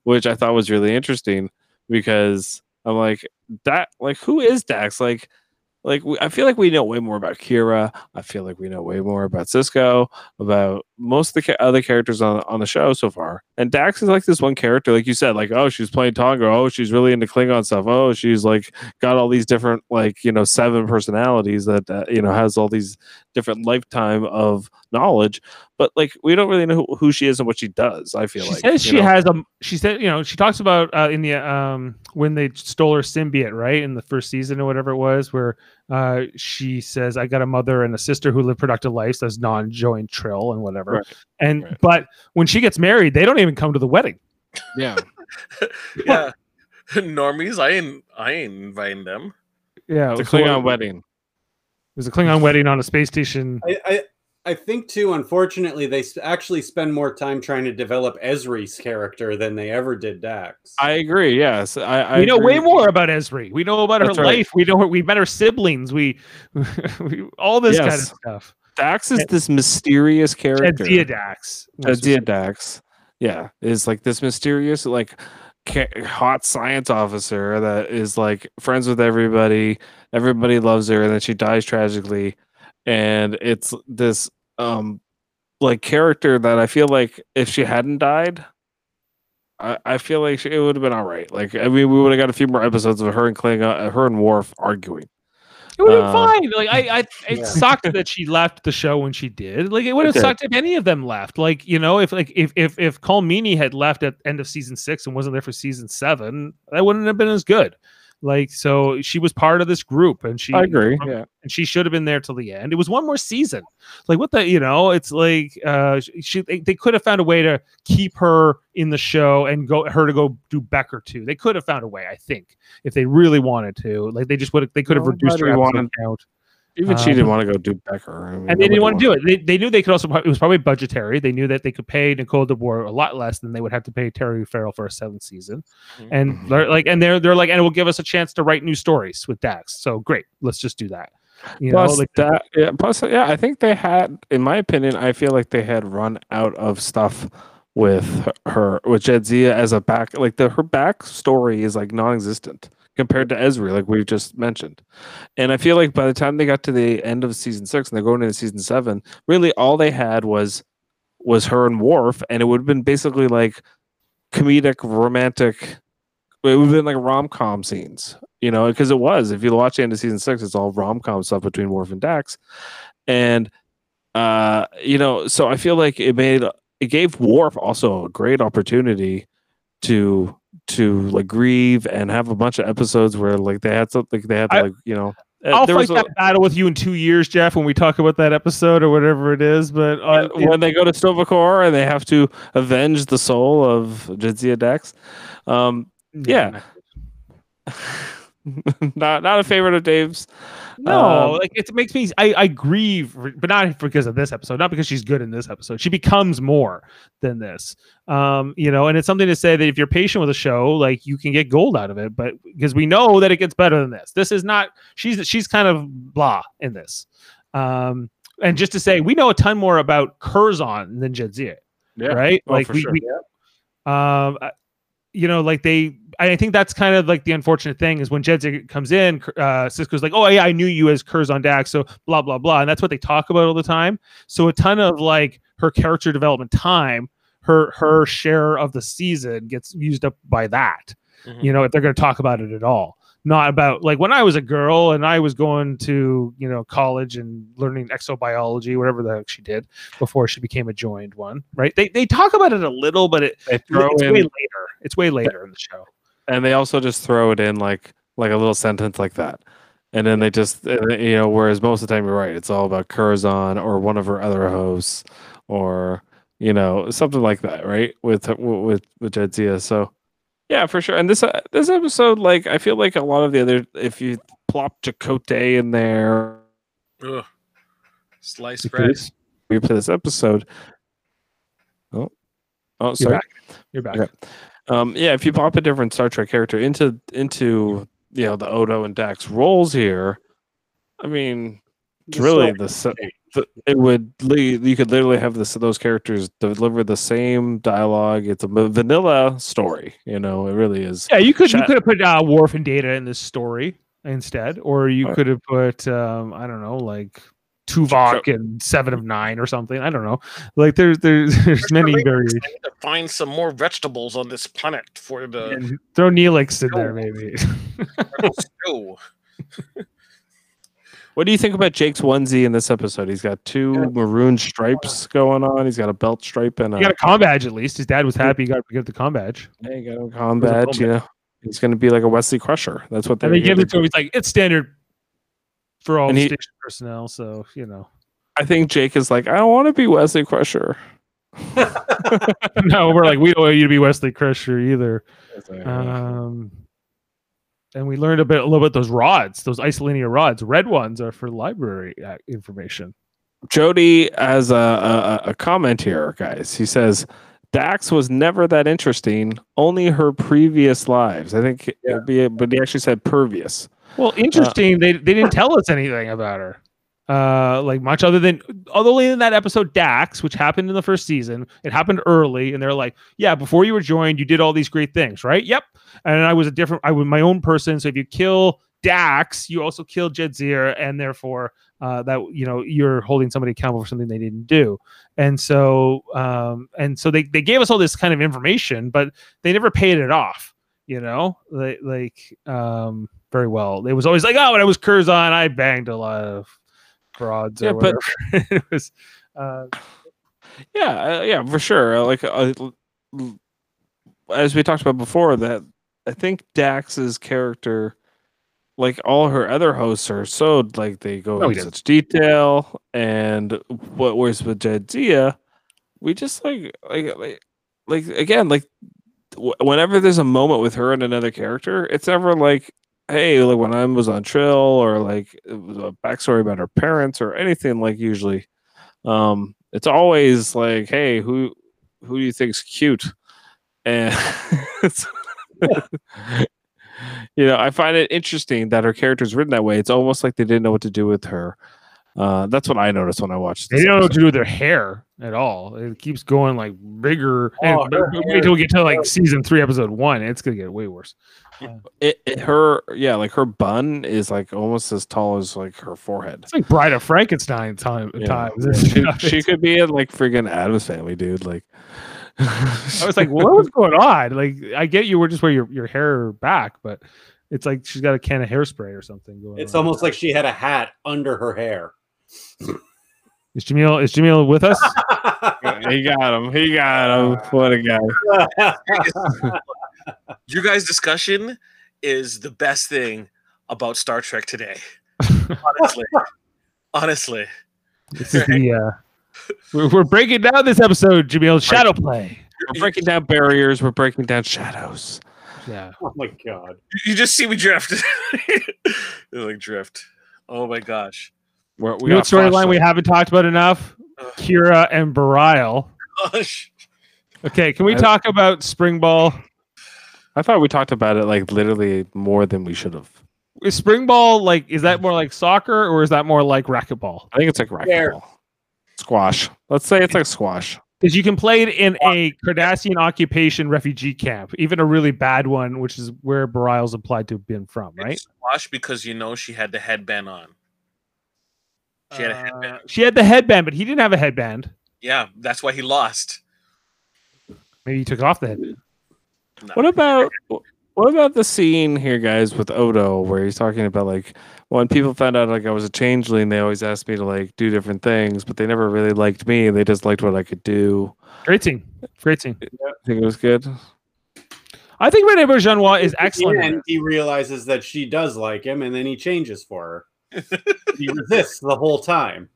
which I thought was really interesting because I'm like that, like who is Dax? Like like we, I feel like we know way more about Kira. I feel like we know way more about Sisko, about most of the other characters on on the show so far. And Dax is like this one character, like you said, like oh she's playing Tongo, oh she's really into Klingon stuff, oh she's like got all these different like you know seven personalities that uh, you know has all these different lifetime of knowledge. But like we don't really know who, who she is and what she does. I feel
She
like
says she
know?
has a. She said, you know, she talks about uh, in the um when they stole her symbiote, right, in the first season or whatever it was, where uh she says, "I got a mother and a sister who live productive lives as non-joined Trill and whatever."
Right.
And
Right.
but when she gets married, they don't even come to the wedding.
yeah.
Yeah. Normies, I ain't I ain't inviting them.
Yeah,
The
it was one-
Klingon wedding.
It was a Klingon wedding on a space station.
I, I I think too. Unfortunately, they actually spend more time trying to develop Ezri's character than they ever did Dax.
I agree. Yes, I. I
we know
agree.
way more about Esri. We know about
That's
her
right.
life. We know her, we met her siblings. We, we all this kind of stuff.
Dax is this mysterious character.
Jadzia Dax.
Jadzia Dax. Yeah, is like this mysterious, like hot science officer that is like friends with everybody. Everybody loves her, and then she dies tragically. And it's this um like character that I feel like if she hadn't died, I, I feel like she, it would have been all right. Like I mean, we would have got a few more episodes of her and Klingon, her and Worf arguing.
It would have
Uh,
been fine. Like I, I it
Yeah.
sucked that she left the show when she did. Like it would have
Okay.
sucked if any of them left. Like you know, if like if if if Colm Meaney had left at end of season six and wasn't there for season seven, that wouldn't have been as good. Like so, she was part of this group, and she
I agree. Yeah.
and she should have been there till the end. It was one more season. Like what the you know, it's like uh she they, they could have found a way to keep her in the show and go her to go do Becker too. They could have found a way, I think, if they really wanted to. Like they just would have they could have reduced her
wanted-
count.
Even she
Um,
didn't want to go do Becker. I mean,
And they didn't want to do it. They, they knew they could also it was probably budgetary. They knew that they could pay Nicole DeBoer a lot less than they would have to pay Terry Farrell for a seventh season.
Mhm.
And
Mhm.
they're like and they're they're like and it will give us a chance to write new stories with Dax. So great, let's just do that. You
plus
know, like
that yeah plus yeah i think they had in my opinion i feel like they had run out of stuff with her with Jadzia as a back like the her backstory is like non-existent compared to Ezri like we've just mentioned and i feel like by the time they got to the end of season six and they're going into season seven really all they had was was her and Worf, and it would have been basically like comedic, romantic. It would have been like rom com scenes, you know, because it was. If you watch the end of season six, it's all rom com stuff between Worf and Dax, and uh, you know, so I feel like it made it gave Worf also a great opportunity to to like grieve and have a bunch of episodes where like they had something they had to
I-
like you know uh,
I'll
there
fight
was a-
that battle with you in two years, Jeff, when we talk about that episode or whatever it is. But uh,
when, when they go to Sto-vo-kor and they have to avenge the soul of Jadzia Dax. Um, yeah. not not a favorite of Dave's.
No,
Um,
like it makes me. I, I grieve, but not because of this episode. Not because she's good in this episode. She becomes more than this. Um, you know, and it's something to say that if you're patient with a show, like you can get gold out of it. But because we know that it gets better than this. This is not. She's she's kind of blah in this. Um, and just to say, we know a ton more about Curzon than Jadzia,
Yeah.
right?
Oh,
like
for
we,
sure.
we um you know like they i think that's kind of like the unfortunate thing is when Jadzia comes in uh sisko's like oh yeah i knew you as curzon dax so blah blah blah and that's what they talk about all the time so a ton of like her character development time her her share of the season gets used up by that
Mhm.
you know if they're going to talk about it at all not about like when i was a girl and i was going to you know college and learning exobiology whatever the heck she did before she became a joined one right they, they talk about it a little but it it's
in,
way later it's way later in the show
and they also just throw it in like like a little sentence like that. And then they just, you know, whereas most of the time you're right, it's all about Curzon or one of her other hosts or, you know, something like that, right? With with with Jadzia. So, yeah, for sure. And this uh, this episode, like, I feel like a lot of the other, if you plop Chakotay in there,
Ugh. Sliced bread.
we play this episode. Oh, oh,
you're
sorry.
back you're back
Okay. Um, yeah, if you pop a different Star Trek character into into you know the Odo and Dax roles here, I mean, it's really the, sa- the it would li- you could literally have this those characters deliver the same dialogue. It's a vanilla story, you know. It really is.
yeah you could you could have put uh Worf and data in this story instead or you
Right.
could have put um i don't know like Tuvok and Seven of Nine or something. I don't know. Like there's there's there's many variations.
To find some more vegetables on this planet for the
And throw Neelix in there maybe.
stew.
What do you think about Jake's onesie in this episode? He's got two maroon stripes going on. He's got a belt stripe and a
he got a com badge at least. His dad was happy he got to get the com badge.
yeah, he got a com badge. You know, he's going to be like a Wesley Crusher. That's what they're
they give
gonna
it to him. He's like, it's standard for all
he-
station personnel. So you know,
I think Jake is like, I don't want to be Wesley Crusher.
no, we're like, we don't want you to be Wesley Crusher either. Um, and we learned a bit, a little bit those rods, those isolinear rods. Red ones are for library uh, information.
Jody has a, a, a comment here, guys. He says Dax was never that interesting. Only her previous lives. I think,
Yeah.
it'd be, but he actually said pervious.
Well, interesting. they they didn't tell us anything about her, uh, like much other than other than that episode Dax, which happened in the first season. It happened early, and they're like, "Yeah, before you were joined, you did all these great things, right? Yep." And I was a different. I was my own person. So if you kill Dax, you also kill Jadzia, and therefore uh, that you know you're holding somebody accountable for something they didn't do. And so um, and so they they gave us all this kind of information, but they never paid it off. You know, like like um very well. It was always like, oh, when I was Curzon, I banged a lot of broads.
Yeah,
or
but-
whatever. it was. Uh,
Yeah, uh, yeah, for sure. Uh, Like uh, l- l- as we talked about before, that I think Dax's character, like all her other hosts, are so like they go
No,
into
doesn't.
such detail, and what was with Jadzia, we just like like like, like again like w- whenever there's a moment with her and another character, it's never like. Hey, like when I was on Trill, or like it was a backstory about her parents, or anything like usually um it's always like hey who who do you think's cute and you know i find it interesting that her character's written that way it's almost like they didn't know what to do with her Uh, that's what I noticed when I watched.
They don't know what to do with their hair at all. It keeps going like bigger. and
Oh, her
wait till we get to like season three, episode one. It's gonna get way worse.
It, it- her yeah, like her bun is like almost as tall as like her forehead.
It's like Bride of Frankenstein time
Yeah.
times.
She, she could be in like friggin' Addams Family, dude. Like,
I was like, what was going on? Like, I get you were just wear your, your hair back, but it's like she's got a can of hairspray or something going
It's
on.
almost like she had a hat under her hair.
is Jamil is Jamil with us?
he got him. He got him. What a guy.
Your guys' discussion is the best thing about Star Trek today. Honestly, honestly,
This is the uh, we're, we're breaking down this episode, Jamil. Shadow play.
We're breaking down barriers. We're breaking down shadows.
Yeah.
oh my god.
you just see me drift. You're like drift. Oh my gosh.
We're,
We you know what storyline we haven't talked about enough?
Ugh.
Kira and Bareil.
Gosh.
Okay, can we
I-
talk about Spring Ball?
I thought we talked about it like literally more than we should have.
Is Spring Ball like is that more like soccer or is that more like racquetball?
I think it's like
Fair.
racquetball, squash. Let's say it's like squash.
Because you can play it in a Cardassian occupation refugee camp, even a really bad one, which is where Bareil's implied to have been from, right?
It's squash because you know she had the headband on. She had a headband.
Uh, she had the headband, but he didn't have a headband.
Yeah, that's why he lost.
Maybe he took off the headband.
No.
What about what about the scene here, guys, with Odo, where he's talking about like when people found out like I was a changeling, they always asked me to like do different things, but they never really liked me. They just liked what I could do.
Great scene. Great scene.
I think it was good.
I think Rene Auberjonois is excellent. in
And
it.
he realizes that she does like him, and then he changes for her. he resists the whole time.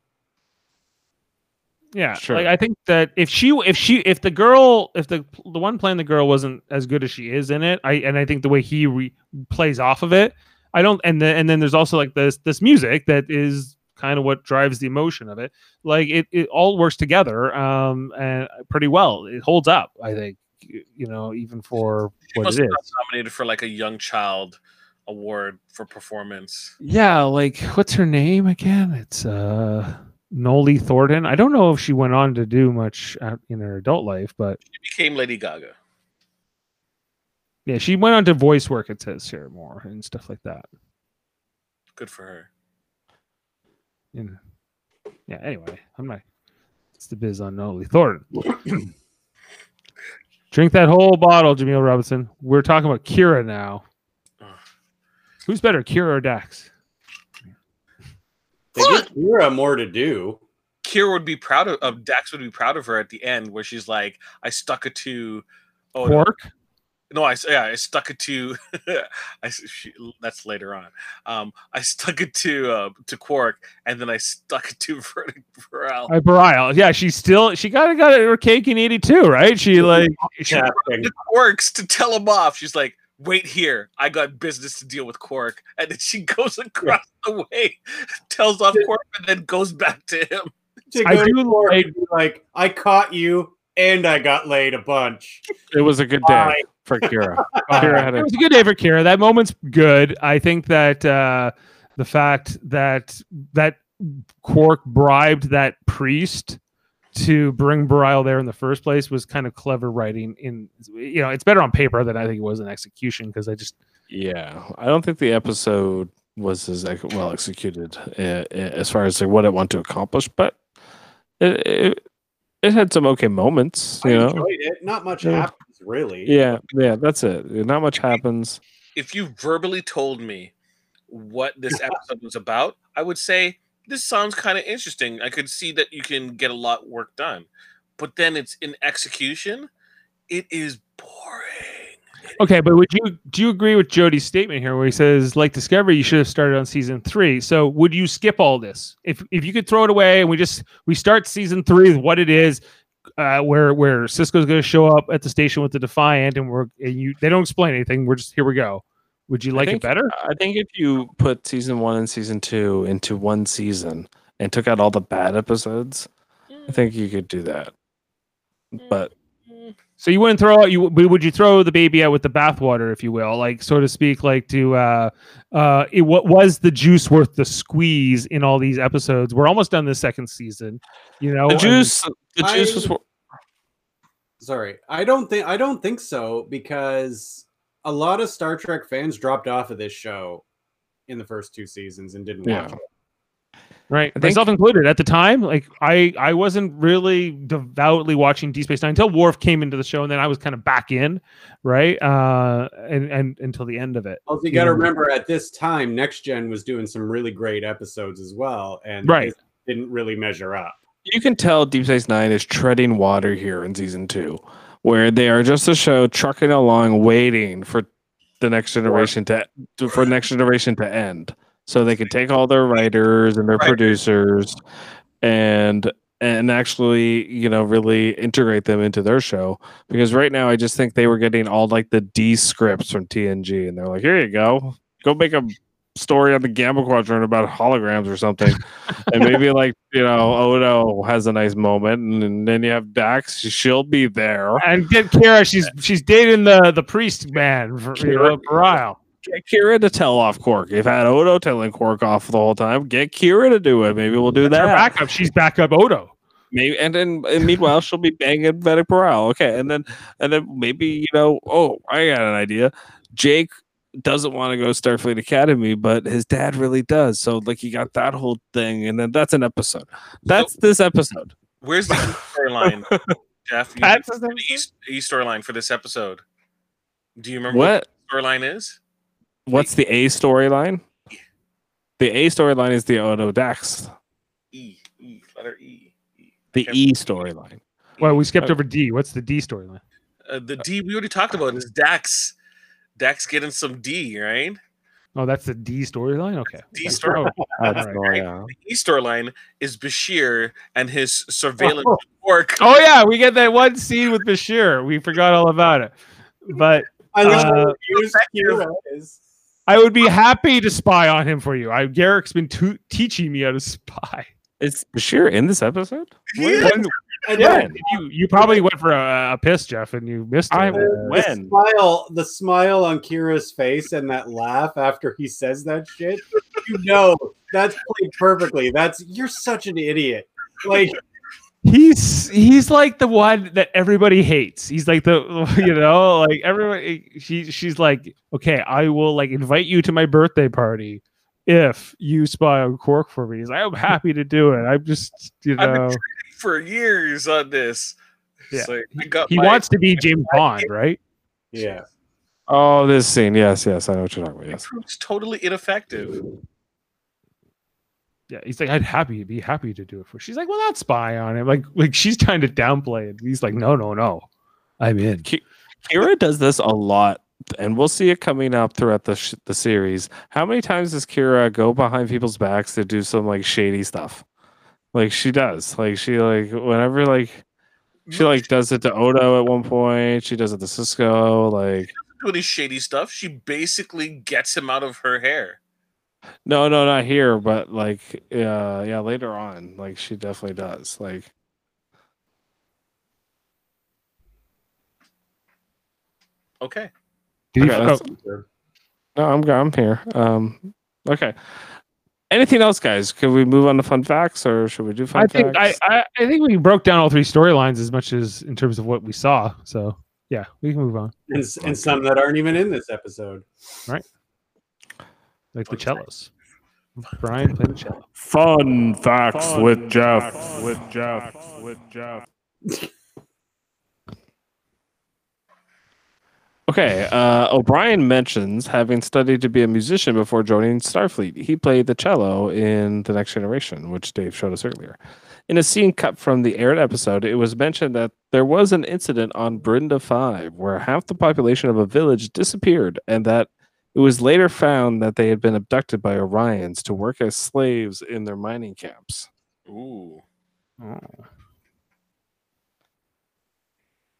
Yeah,
Sure.
like I think that if she, if she, if the girl, if the the one playing the girl wasn't as good as she is in it, I and I think the way he re- plays off of it, I don't. And then and then there's also like this this music that is kind of what drives the emotion of it. Like it, it all works together, um, and pretty well. It holds up, I think. You know, even for
She
what
must
it
have
is.
got nominated for like a young child award for performance.
Yeah, like what's her name again? It's uh Noley Thornton. I don't know if she went on to do much in her adult life, but
She became Lady Gaga.
yeah, she went on to voice work. It says here more and stuff like that.
Good for her.
And yeah, anyway, I'm not. It's the biz on Noley Thornton. Drink that whole bottle, Jameel Robinson. We're talking about Kira now. Who's better, Kira or Dax?
They give Kira more to do.
Kira would be proud of, of Dax would be proud of her at the end where she's like, I stuck it to oh no,
Quark?
no I s- yeah I stuck it to I s- she, that's later on um I stuck it to uh, to Quark and then I stuck it to Vedek Bareil.
Uh, Bareil. Yeah, she still she got got her cake in '82, right? She like she,
Casting.
the Quarks to tell him off. She's like, wait here, I got business to deal with Quark, and then she goes across the way, tells off Quark, and then goes back to him.
To
I do
Quark
like-
like, I caught you and I got laid a bunch.
It was a good day
Bye.
for Kira. Kira had
it was a good day for Kira. That moment's good. I think that uh, the fact that that Quark bribed that priest to bring Bareil there in the first place was kind of clever writing. In you know, it's better on paper than I think it was in execution because I just
yeah. I don't think the episode was as well executed uh, uh, as far as like, what it wanted to accomplish, but it, it it had some okay moments.
I
You know,
enjoyed it. Not much
Yeah.
happens, really.
yeah, yeah. That's it. Not much happens.
If you verbally told me what this episode was about, I would say this sounds kind of interesting. I could see that you can get a lot work done, but then it's in execution. It is boring.
Okay, but would you do you agree with Jody's statement here where he says, like Discovery, you should have started on season three. So would you skip all this? If if you could throw it away and we just we start season three with what it is, uh, where where Sisko's gonna show up at the station with the Defiant and we're and you they don't explain anything, we're just here we go. Would you
I
like it better?
I think if you put season one and season two into one season and took out all the bad episodes, I think you could do that. But
So you wouldn't throw out you would you throw the baby out with the bathwater, if you will, like so to speak, like to uh uh it, what was the juice worth the squeeze in all these episodes? We're almost done the second season, you know.
The
and-
juice, the
I-
juice was.
Sorry, I don't think I don't think so because a lot of Star Trek fans dropped off of this show in the first two seasons and didn't watch it.
right.
I think-
myself included. At the time like i i wasn't really devoutly watching deep space nine until Worf came into the show and then i was kind of back in right? Uh and and until the end of it.
Also, you got to remember at this time, Next Gen was doing some really great episodes as well, and
Right.
didn't really measure up.
You can tell Deep Space Nine is treading water here in season two, where they are just a show trucking along, waiting for the next generation to, for next generation to end, so they can take all their writers and their
Right.
producers, and and actually, you know, really integrate them into their show. Because right now, I just think they were getting all like the D scripts from TNG, and they're like, "Here you go, go make a." story on the gamma quadrant about holograms or something and maybe like you know Odo has a nice moment, and, and then you have Dax. She'll be there.
and get Kira, she's she's dating the the priest man for you know,
Get Kira to tell off Quark. You've had Odo telling Quark off the whole time. Get Kira to do it. Maybe we'll do
That's
that.
backup she's backup odo
Maybe and then and meanwhile she'll be banging Vedek Bareil. Okay, and then and then maybe you know. Oh, I got an idea. Jake doesn't want to go Starfleet Academy, but his dad really does. So like you got that whole thing, and then that's an episode. That's this episode.
Where's the E storyline, Jeff? You-
That's his
the
name?
E, storyline for this episode. Do you remember what,
What?
the storyline is?
What's the A storyline? The A storyline is the Odo Dax.
E, E, letter E. E.
The E storyline.
well we skipped
Uh,
over d what's the d storyline
Uh, the D we already talked about is Dax. Dax getting some D, right?
oh that's the d storyline okay
D storyline.
That's oh, yeah.
The E storyline is Bashir and his surveillance work.
Oh yeah, we get that one scene with Bashir. We forgot all about it. But
I
Uh,
how used Kira is.
I would be happy to spy on him for you. I Garak's been tu- teaching me how to spy.
Is Bashir in this episode?
Yeah.
When-
I
yeah,
know.
you you probably went for a, a piss, Jeff, and you missed it.
I
Uh,
The smile, the smile on Kira's face and that laugh after he says that shit, you know that's played perfectly. That's you're such an idiot. Like
he's he's like the one that everybody hates. He's like the you know like everybody. She she's like, okay, I will like invite you to my birthday party if you spy on Quark for me. He's like, I'm happy to do it. I'm just you
I've been
know.
For years on this. It's like, I got
He
my-
wants to be James Bond, right?
yeah.
Oh, this scene. Yes, yes. I know what you're talking about. Yes.
It's totally ineffective.
Yeah, he's like, I'd happy be happy to do it for. She's like, well, not spy on him. Like, like she's trying to downplay it. He's like, no, no, no, I'm in.
Kira does this a lot, and we'll see it coming up throughout the sh- the series. How many times does Kira go behind people's backs to do some like shady stuff? Like she does. Like she like whenever like she like does it to Odo at one point. She does it to Sisko. Like
do any shady stuff. She basically gets him out of her hair.
no, no, not here, but like uh, yeah, later on, like she definitely does. Like
Okay.
Okay,
oh,
no, I'm I'm here. Um, okay. Anything else, guys? Can we move on to fun facts, or should we do fun
I think I,
facts?
I I think we broke down all three storylines as much as in terms of what we saw. So yeah, we can move on.
And, and some that aren't even in this episode. Right?
Like the cellos. Brian played the cello.
Fun facts with Jeff. With Jeff. With Jeff. Okay, uh, O'Brien mentions having studied to be a musician before joining Starfleet. He played the cello in The Next Generation, which Dave showed us earlier. In a scene cut from the aired episode, it was mentioned that there was an incident on Brinda 5 where half the population of a village disappeared and that it was later found that they had been abducted by Orions to work as slaves in their mining camps.
Ooh.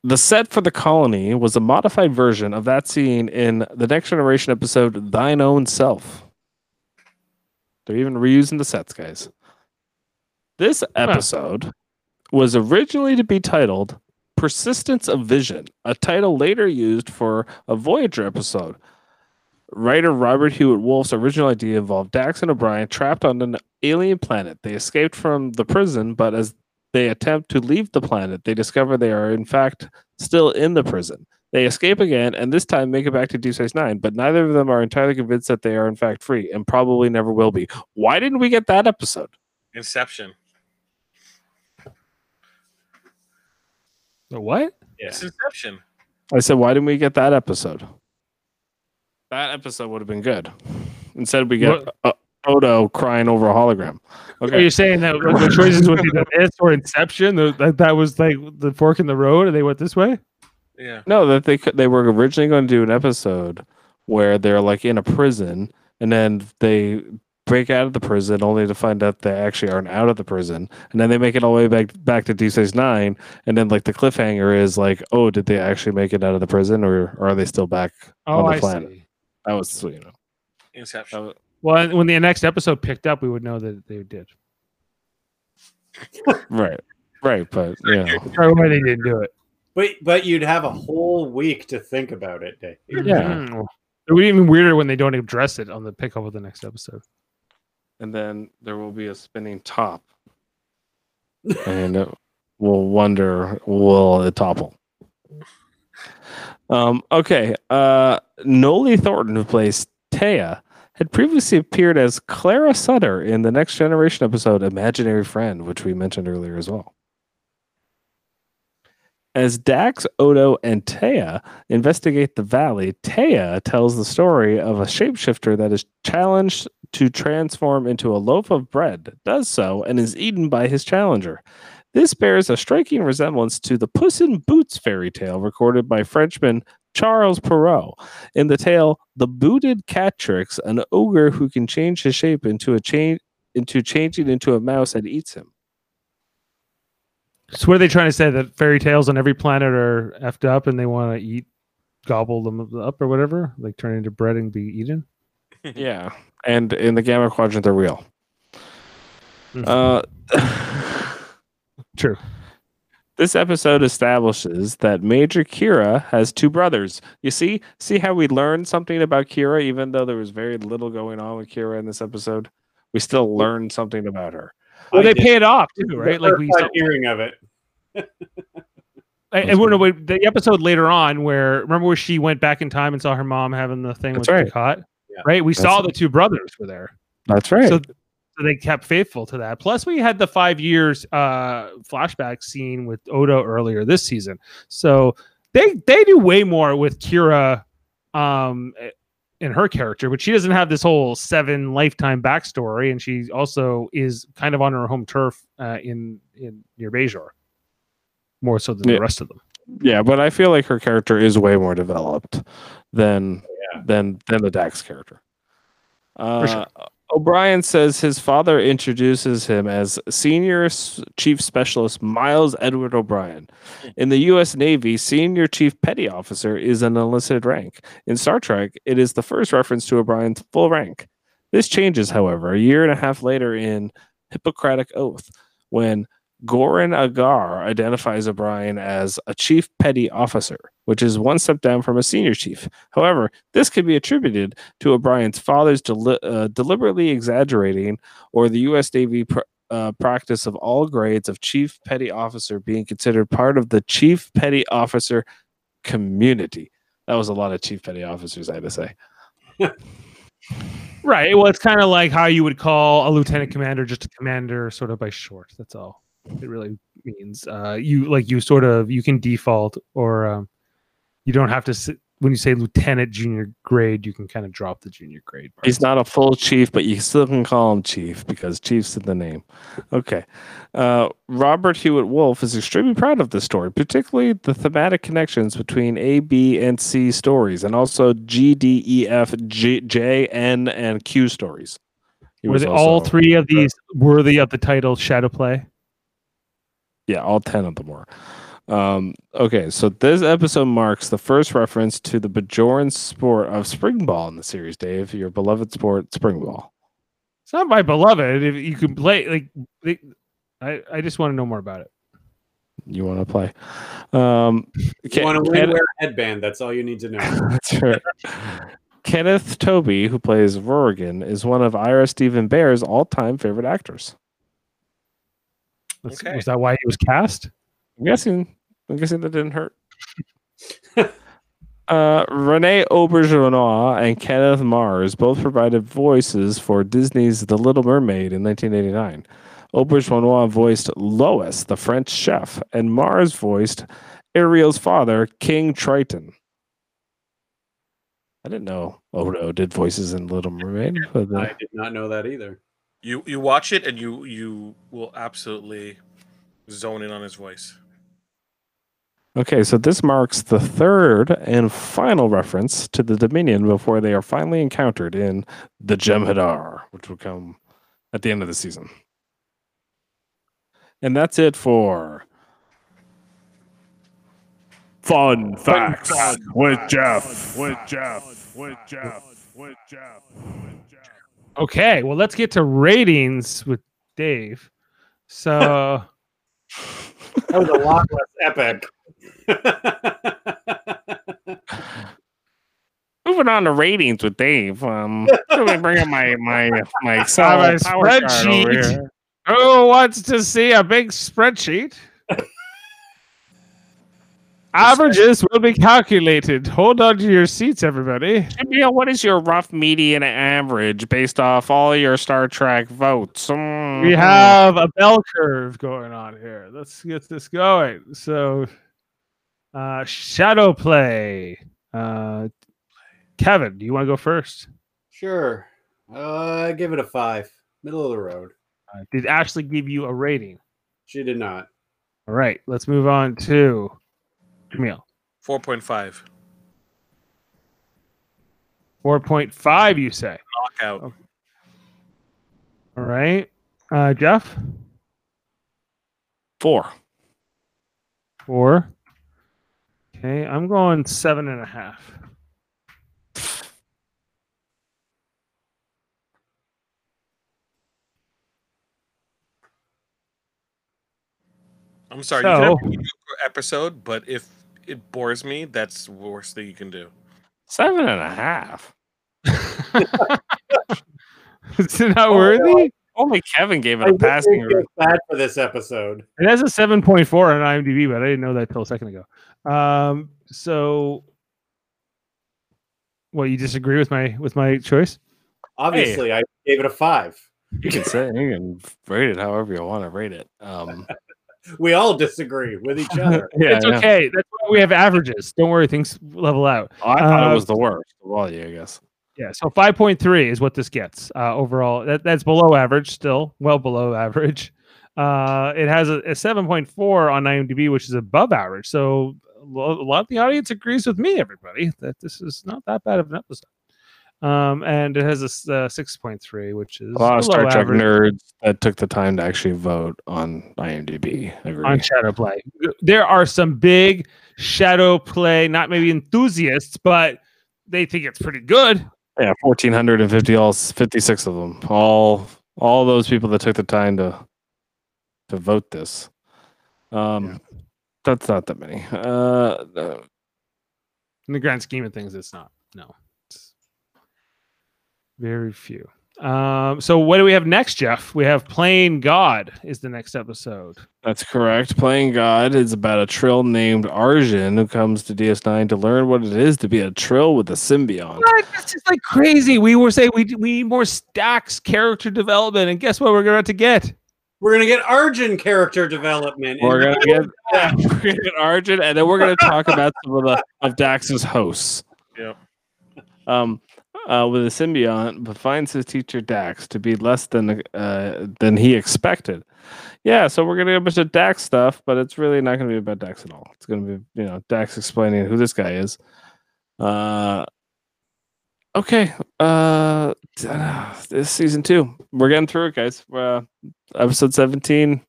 The set for the colony was a modified version of that scene in the Next Generation episode Thine Own Self. They're even reusing the sets, guys. This episode was originally to be titled Persistence of Vision, a title later used for a Voyager episode. Writer Robert Hewitt Wolfe's original idea involved Dax and O'Brien trapped on an alien planet. They escaped from the prison, but as they attempt to leave the planet, they discover they are in fact still in the prison. They escape again and this time make it back to Deep Space Nine, but neither of them are entirely convinced that they are in fact free and probably never will be. Why didn't we get that episode?
Inception.
The what?
Yeah.
It's Inception.
I said, why didn't we get that episode? That episode would have been good. Instead, we get uh, Odo crying over a hologram.
Are
Okay.
you saying that the choices would be the this or Inception? That, that was like the fork in the road, and they went this way.
Yeah.
No, that they could, they were originally going to do an episode where they're like in a prison, and then they break out of the prison only to find out they actually aren't out of the prison, and then they make it all the way back back to Deep Space Nine, and then like the cliffhanger is like, oh, did they actually make it out of the prison, or, or are they still back?
Oh,
On the
I
planet.
see.
That was you know.
Inception.
That was,
Well, when the next episode picked up, we would know that they did.
right, right, but you know,
why they didn't do it.
But but you'd have a whole week to think about it, Dave.
Yeah.
Mhm. It would be even weirder when they don't address it on the pickup of the next episode.
and then there will be a spinning top, and we'll wonder will it topple. Um, okay, uh, Noley Thornton, who plays Taya, had previously appeared as Clara Sutter in the Next Generation episode "Imaginary Friend," which we mentioned earlier as well. As Dax, Odo, and Taya investigate the valley, Taya tells the story of a shapeshifter that is challenged to transform into a loaf of bread, does so, and is eaten by his challenger. This bears a striking resemblance to the Puss in Boots fairy tale recorded by Frenchman Charles Perrault. In the tale, The Booted Catrix, an ogre who can change his shape into a chain into changing into a mouse and eats him.
So, what are they trying to say? That fairy tales on every planet are effed up, and they want to eat, gobble them up, or whatever, like turn into bread and be eaten.
Yeah, and in the Gamma Quadrant, they're real.
Mhm.
Uh,
True.
This episode establishes that Major Kira has two brothers. You see, see how we learned something about Kira, even though there was very little going on with Kira in this episode. We still learned something about her.
Well,
I
they
did.
pay it off too, right? Like we.
First time hearing of it.
I, I wonder what the episode later on where remember where she went back in time and saw her mom having the thing
That's
with
right.
the cot,
Yeah.
right? We
That's
saw
right.
the two brothers were there,
That's right.
so, so they kept faithful to that. Plus, we had the five years uh, flashback scene with Odo earlier this season, so they they do way more with Kira, um, in her character, but she doesn't have this whole seven lifetime backstory, and she also is kind of on her home turf uh, in in near Bajor, more so than
Yeah.
the rest of them.
yeah, but I feel like her character is way more developed than
Yeah.
than than the Dax character. Uh,
sure.
O'Brien says his father introduces him as Senior Chief Specialist Miles Edward O'Brien. In the U.S. Navy, Senior Chief Petty Officer is an enlisted rank. In Star Trek, it is the first reference to O'Brien's full rank. This changes, however, a year and a half later in Hippocratic Oath, when Goran Agar identifies O'Brien as a Chief Petty Officer, which is one step down from a Senior Chief. However, this could be attributed to O'Brien's father's deli- uh, deliberately exaggerating or the U.S. Navy pr- uh, practice of all grades of Chief Petty Officer being considered part of the Chief Petty Officer community. That was a lot of Chief Petty Officers, I had to say.
Right. Well, it's kind of like how you would call a lieutenant commander just a commander, sort of by short. That's all it really means. Uh, you like you sort of you can default, or um, you don't have to. s when you say lieutenant junior grade, you can kind of drop the junior grade. part.
He's not a full chief, but you still can call him chief because chief's in the name. Okay. Uh, Robert Hewitt Wolfe is extremely proud of this story, particularly the thematic connections between A, B, and C stories, and also G, D, E, F, G, J, N, and Q stories. He
Were
was
they, all three of these worthy of the title Shadow Play?
Yeah, all 10 of them were. Um, okay, so this episode marks the first reference to the Bajoran sport of spring ball in the series, Dave, your beloved sport, spring ball.
It's not my beloved. If you can play, like, they, I I just want to know more about it.
you want to play. Um,
You want to
Ken-
wear a headband? That's all you need to know.
That's right. Kenneth Tobey, who plays Rurigan, is one of Ira Steven Behr's all-time favorite actors.
That's-
Okay.
Was that why he was cast?
I'm guessing. I'm guessing that didn't hurt. uh, Rene Auberjonois and Kenneth Mars both provided voices for Disney's The Little Mermaid in 1989. Auberjonois voiced Louis, the French chef, and Mars voiced Ariel's father, King Triton. I didn't know Odo did voices in Little Mermaid. But uh,
I did not know that either.
You you watch it and you you will absolutely zone in on his voice.
Okay, so this marks the third and final reference to the Dominion before they are finally encountered in the Jem'Hadar, which will come at the end of the season. And that's it for Fun Facts with Jeff. With Jeff. With Jeff. With Jeff. With Jeff.
Okay, well, let's get to ratings with Dave. So,
That was a lot less epic.
Moving on to ratings with Dave. Um, let me bring up my my my Excel
my
power chart over
spreadsheet. who wants to see a big spreadsheet? Averages will be calculated. Hold on to your seats, everybody.
Jamil, what is your rough median average based off all your Star Trek votes?
We
Mhm.
have a bell curve going on here. Let's get this going. So, uh, shadow play. Uh, Kevin, do you want to go first?
sure. Uh, give it a five. Middle of the road.
Uh, did Ashley give you a rating?
She did not.
All right, let's move on to Camille.
Four point five.
4.5, you say.
Knockout.
All right. Uh, Jeff?
four.
Four. Okay, I'm going seven and a half.
I'm sorry.
So-
you can have a mediocre episode, but if it bores me, that's the worst thing you can do.
Seven and a half.
Is it not
Oh,
worthy?
Only Kevin gave it
I
a passing.
feel bad for this episode.
It has a 7.4 on IMDb, but I didn't know that till a second ago. Um, so, what you disagree with my with my choice?
Obviously, I gave it a five.
You can say you can rate it however you want to rate it. Um,
We all disagree with each other.
yeah,
it's
yeah.
okay. That's why we have averages. Don't worry, things level out.
Oh, I thought
Uh,
it was the worst of all you, I guess.
Yeah, so 5.3 is what this gets uh, overall. That, that's below average, still well below average. Uh, it has a, a 7.4 on IMDb, which is above average. So a a lot of the audience agrees with me, everybody, that this is not that bad of an episode. Um, and it has a uh, 6.3, which is
A lot of Star Trek
average
nerds that took the time to actually vote on IMDb. Agree.
on Shadow Play. There are some big Shadow Play, not maybe enthusiasts, but they think it's pretty good.
Yeah, fourteen hundred and fifty, all fifty-six of them. All all those people that took the time to to vote this. Um, that's not that many. Uh, uh,
in the grand scheme of things, it's not. No, very few. Um, so what do we have next, Jeff? We have Playing God is the next episode.
that's correct. Playing God is about a Trill named Arjin who comes to DS9 to learn what it is to be a Trill with a symbiont.
What? This is like crazy. We were saying we we need more Dax character development, and guess what? We're going to get.
We're gonna get Arjin character development.
We're
and-
gonna get, we're gonna get Arjin, and then we're gonna talk about some of the of Dax's hosts.
Yep.
Um, uh, with a symbiont, but finds his teacher Dax to be less than uh than he expected. Yeah, so we're gonna get a bunch of Dax stuff, but it's really not gonna be about Dax at all. It's gonna be you know Dax explaining who this guy is. Uh. Okay. Uh, this season two, we're getting through it, guys. Uh, episode 17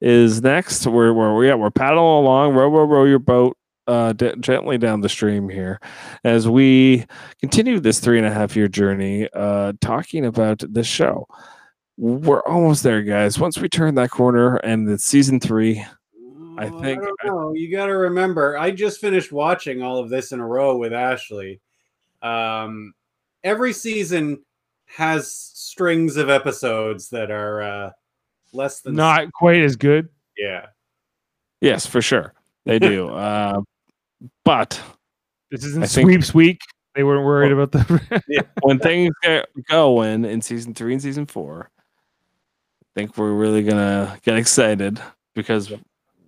is next. We're where we at. We're paddling along. Row, row, row your boat uh, d- gently down the stream here as we continue this three and a half year journey, uh, talking about the show. We're almost there, guys. Once we turn that corner and the season three, I
Oh,
think-
don't know. You got to remember, I just finished watching all of this in a row with Ashley. Um, every season has strings of episodes that are uh, less than
Not quite as good.
yeah.
Yes, for sure. They do. uh, but
This isn't
I think-
sweeps week. They weren't worried about the.
when things get going in season three and season four, I think we're really gonna get excited because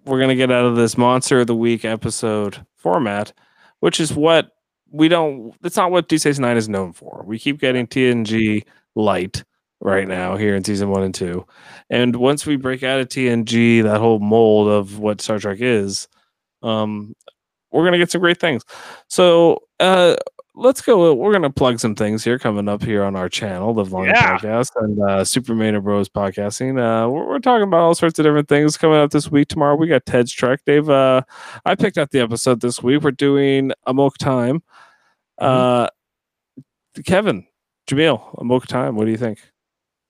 we're gonna get out of this monster of the week episode format, which is what we don't. That's not what Deep Space Nine is known for. We keep getting TNG light right now here in season one and two, and once we break out of TNG, that whole mold of what Star Trek is, um, we're gonna get some great things. So, uh, let's go. We're gonna plug some things here coming up here on our channel, Live Long
Yeah.
Podcast and uh, Superman and Bros podcasting. Uh, we're, we're talking about all sorts of different things coming up this week. Tomorrow we got Ted's Trek. Dave, uh, I picked out the episode this week. We're doing Amok Time. Uh, Kevin, Jamil, Amok Time. What do you think?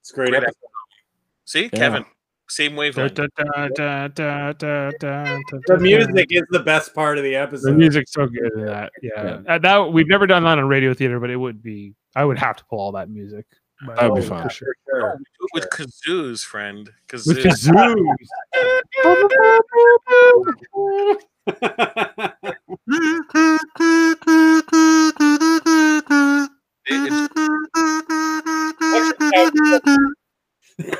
It's a great.
Great
episode.
See,
Yeah.
Kevin, same
Da,
wavelength.
da, da, da,
The music is the best part of the episode.
The music's so good in that. Yeah. Uh, that we've never done that on radio theater, but it would be. I would have to pull all that music. But-
That'd be fun.
for sure.
For sure.
Do it with kazoos, friend.
With
Kazoos. It-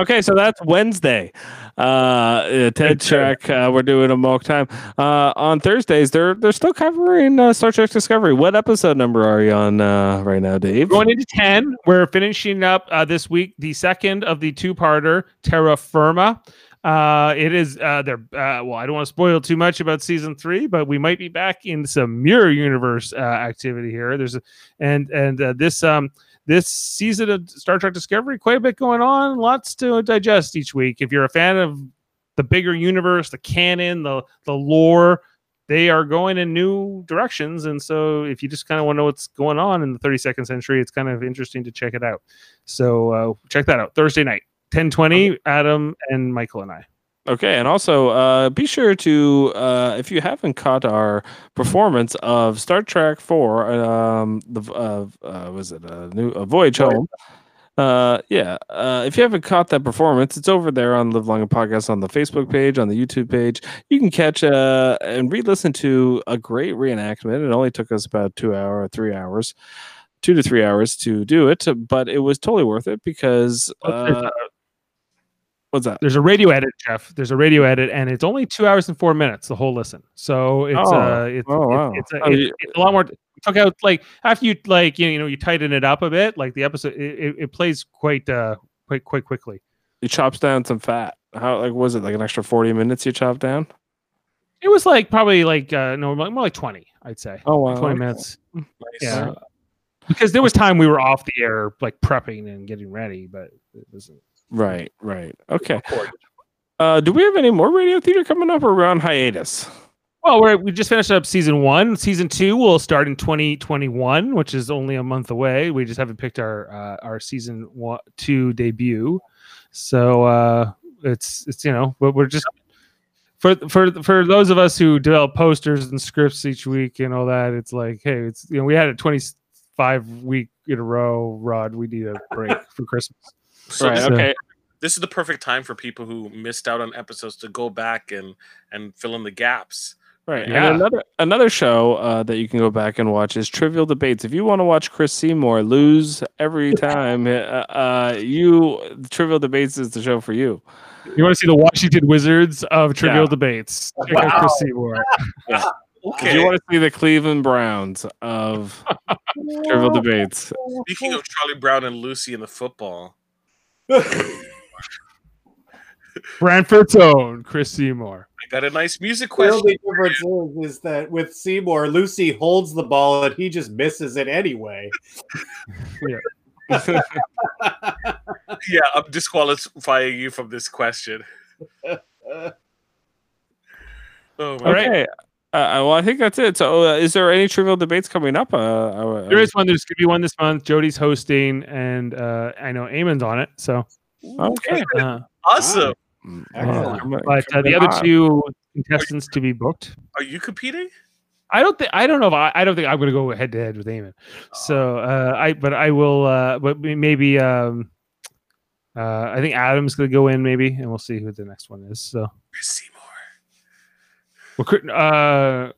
Okay, so that's Wednesday. Uh, uh, Ted Trek. Uh, we're doing Amok Time. Uh, on Thursdays, they're they're still covering uh, Star Trek Discovery. What episode number are you on uh, right now, Dave?
Going into 10, we're finishing up uh, this week the second of the two parter, Terra Firma. Uh, it is, uh, they're, uh, well, I don't want to spoil too much about season three, but we might be back in some mirror universe uh, activity here. There's, a, and, and uh, this, um, this season of Star Trek Discovery, quite a bit going on, lots to digest each week. If you're a fan of the bigger universe, the canon, the the lore, they are going in new directions. And so, if you just kind of want to know what's going on in the 32nd century, it's kind of interesting to check it out. So, uh, check that out Thursday night, 1020. Adam and Michael and I.
Okay, and also uh, be sure to uh, if you haven't caught our performance of Star Trek Four, um, the uh, uh, was it a new a Voyage Home? Uh, yeah. Uh, if you haven't caught that performance, it's over there on Live Long and Podcast on the Facebook page, on the YouTube page. You can catch uh, and re-listen to a great reenactment. It only took us about two hour, three hours, two to three hours to do it, but it was totally worth it because. What's that?
There's a radio edit, Jeff. There's a radio edit, and it's only two hours and four minutes, the whole listen. So it's
Oh.
uh, it's
Oh, wow.
it's, it's, a, it's, it's a lot more. Took out like after you like you know you tighten it up a bit, like the episode it, it, it plays quite uh quite quite quickly.
He chops down some fat. How like was it like an extra forty minutes you chopped down?
It was like probably like uh no more like twenty, I'd say.
Oh wow,
Twenty
okay.
minutes.
Nice.
Yeah. Because there was time we were off the air, like prepping and getting ready, but it wasn't
Right, right. Okay.
recorded.
Uh, do we have any more radio theater coming up, or we're on hiatus?
Well, we're, we just finished up season one. Season two will start in 2021, which is only a month away. We just haven't picked our uh, our season one, two debut, so uh, it's it's you know, but we're just for for for those of us who develop posters and scripts each week and all that. It's like, hey, it's you know, we had a 25 week in a row. Rod, we need a break for Christmas.
So
right.
this,
so-
Okay.
this is the perfect time for people who missed out on episodes to go back and and fill in the gaps.
Right.
Yeah.
And another another show uh, that you can go back and watch is Trivial Debates. If you want to watch Chris Seymour lose every time, uh, uh, you Trivial Debates is the show for you.
You want to see the Washington Wizards of Trivial
Yeah.
Debates? Check out Chris Seymour.
If
Okay.
you want to see the Cleveland Browns of Trivial Debates,
Speaking of Charlie Brown and Lucy in the football,
Brantford's own Chris Seymour.
I got a nice music question.
The only difference is, is that with Seymour, Lucy holds the ball and he just misses it anyway.
Yeah, I'm disqualifying you from this question. Oh my
All right.
okay. Uh, uh, well, I think that's it. So, uh, is there any Trivial Debates coming up? Uh, uh,
There is one. There's gonna be one this month. Jody's hosting, and uh, I know Eamon's on it. So,
Okay.
uh,
Awesome.
Excellent.
come on-
but uh, the other two, contestants to be booked.
Are you competing?
I don't think I don't know if I, I don't think I'm going to go head to head with Eamon. So uh, I but I will uh, but maybe um, uh, I think Adam's going to go in maybe and we'll see who the next one is. So
Seymour.
Well, Chri- uh,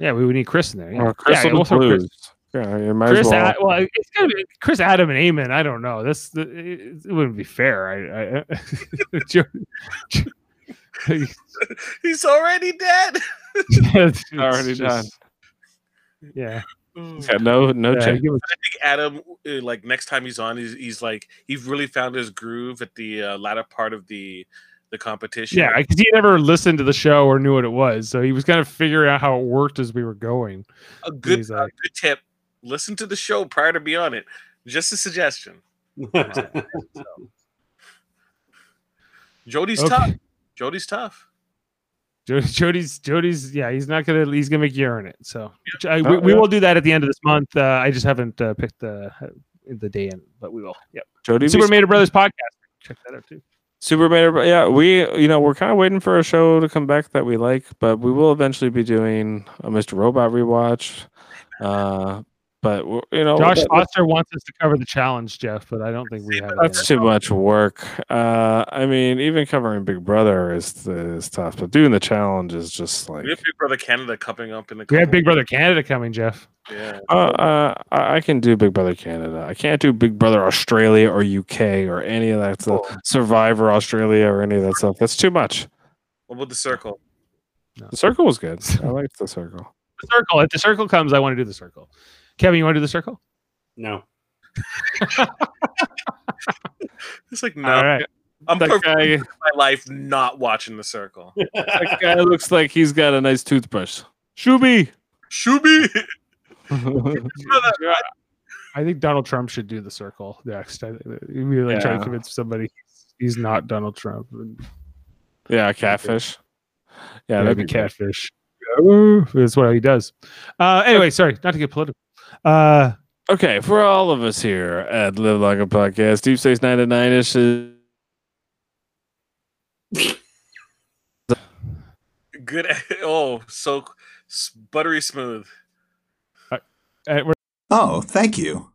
yeah, we would need Chris in there. Yeah,
Or Chris
yeah, we'll
the
Chris.
Blues. Yeah, you might
Chris,
as well.
Ad- well, it's gonna be Chris, Adam, and Eamon. I don't know. This the, it, it wouldn't be fair. I, I Jo- Jo-
He's already dead.
it's
already done.
just- Yeah,
no no
yeah,
check.
give us-
I think Adam, uh, like next time he's on, he's, he's like he's really found his groove at the uh, latter part of the the competition.
yeah, because he never listened to the show or knew what it was, so he was kind of figuring out how it worked as we were going.
a good
he's
a good tip: listen to the show prior to be on it. Just a suggestion. Jody's
Okay.
tough. Jody's tough.
Jody's Jody's yeah, he's not gonna he's gonna make you earn it. So I,
Oh,
we, we
yeah.
will do that at the end of this month. Uh, I just haven't uh, picked the the day in, but we will. Yep.
Jody
Super Mater Brothers podcast. Check that out too.
Super yeah, we you know we're kind of waiting for a show to come back that we like, but we will eventually be doing a Mr. Robot rewatch. Uh, but you know,
Josh
that-
Foster wants us to cover the challenge, Jeff, but I don't think we have.
that's too much work. Uh, I mean, even covering Big Brother is is tough, but doing the challenge is just like
We have Big Brother Canada coming up in the.
We have Big Brother Canada coming, Jeff.
Yeah.
Uh, uh, I I can do Big Brother Canada. I can't do Big Brother Australia or UK or any of that stuff. Survivor Australia or any of that stuff. That's too much.
What about the circle? No.
The circle was good. I liked the circle.
The circle. If the circle comes, I want to do the circle. Kevin, you want to do the circle?
no.
It's like no,
All right.
I'm
That guy,
my life not watching the circle.
that guy looks like he's got a nice toothbrush. Shuby.
Shuby.
I think Donald Trump should do the circle next. I think that- we really try to convince somebody he's not Donald Trump.
Yeah, catfish. Yeah, that'd be
catfish. Ooh, That's what he does. Uh, anyway, sorry, not to get political. Uh,
Okay, for all of us here at Live Like a Podcast, Deep Space Nine to Nine ish is
Good. Oh, so s- buttery smooth.
uh, we're
Oh, thank you.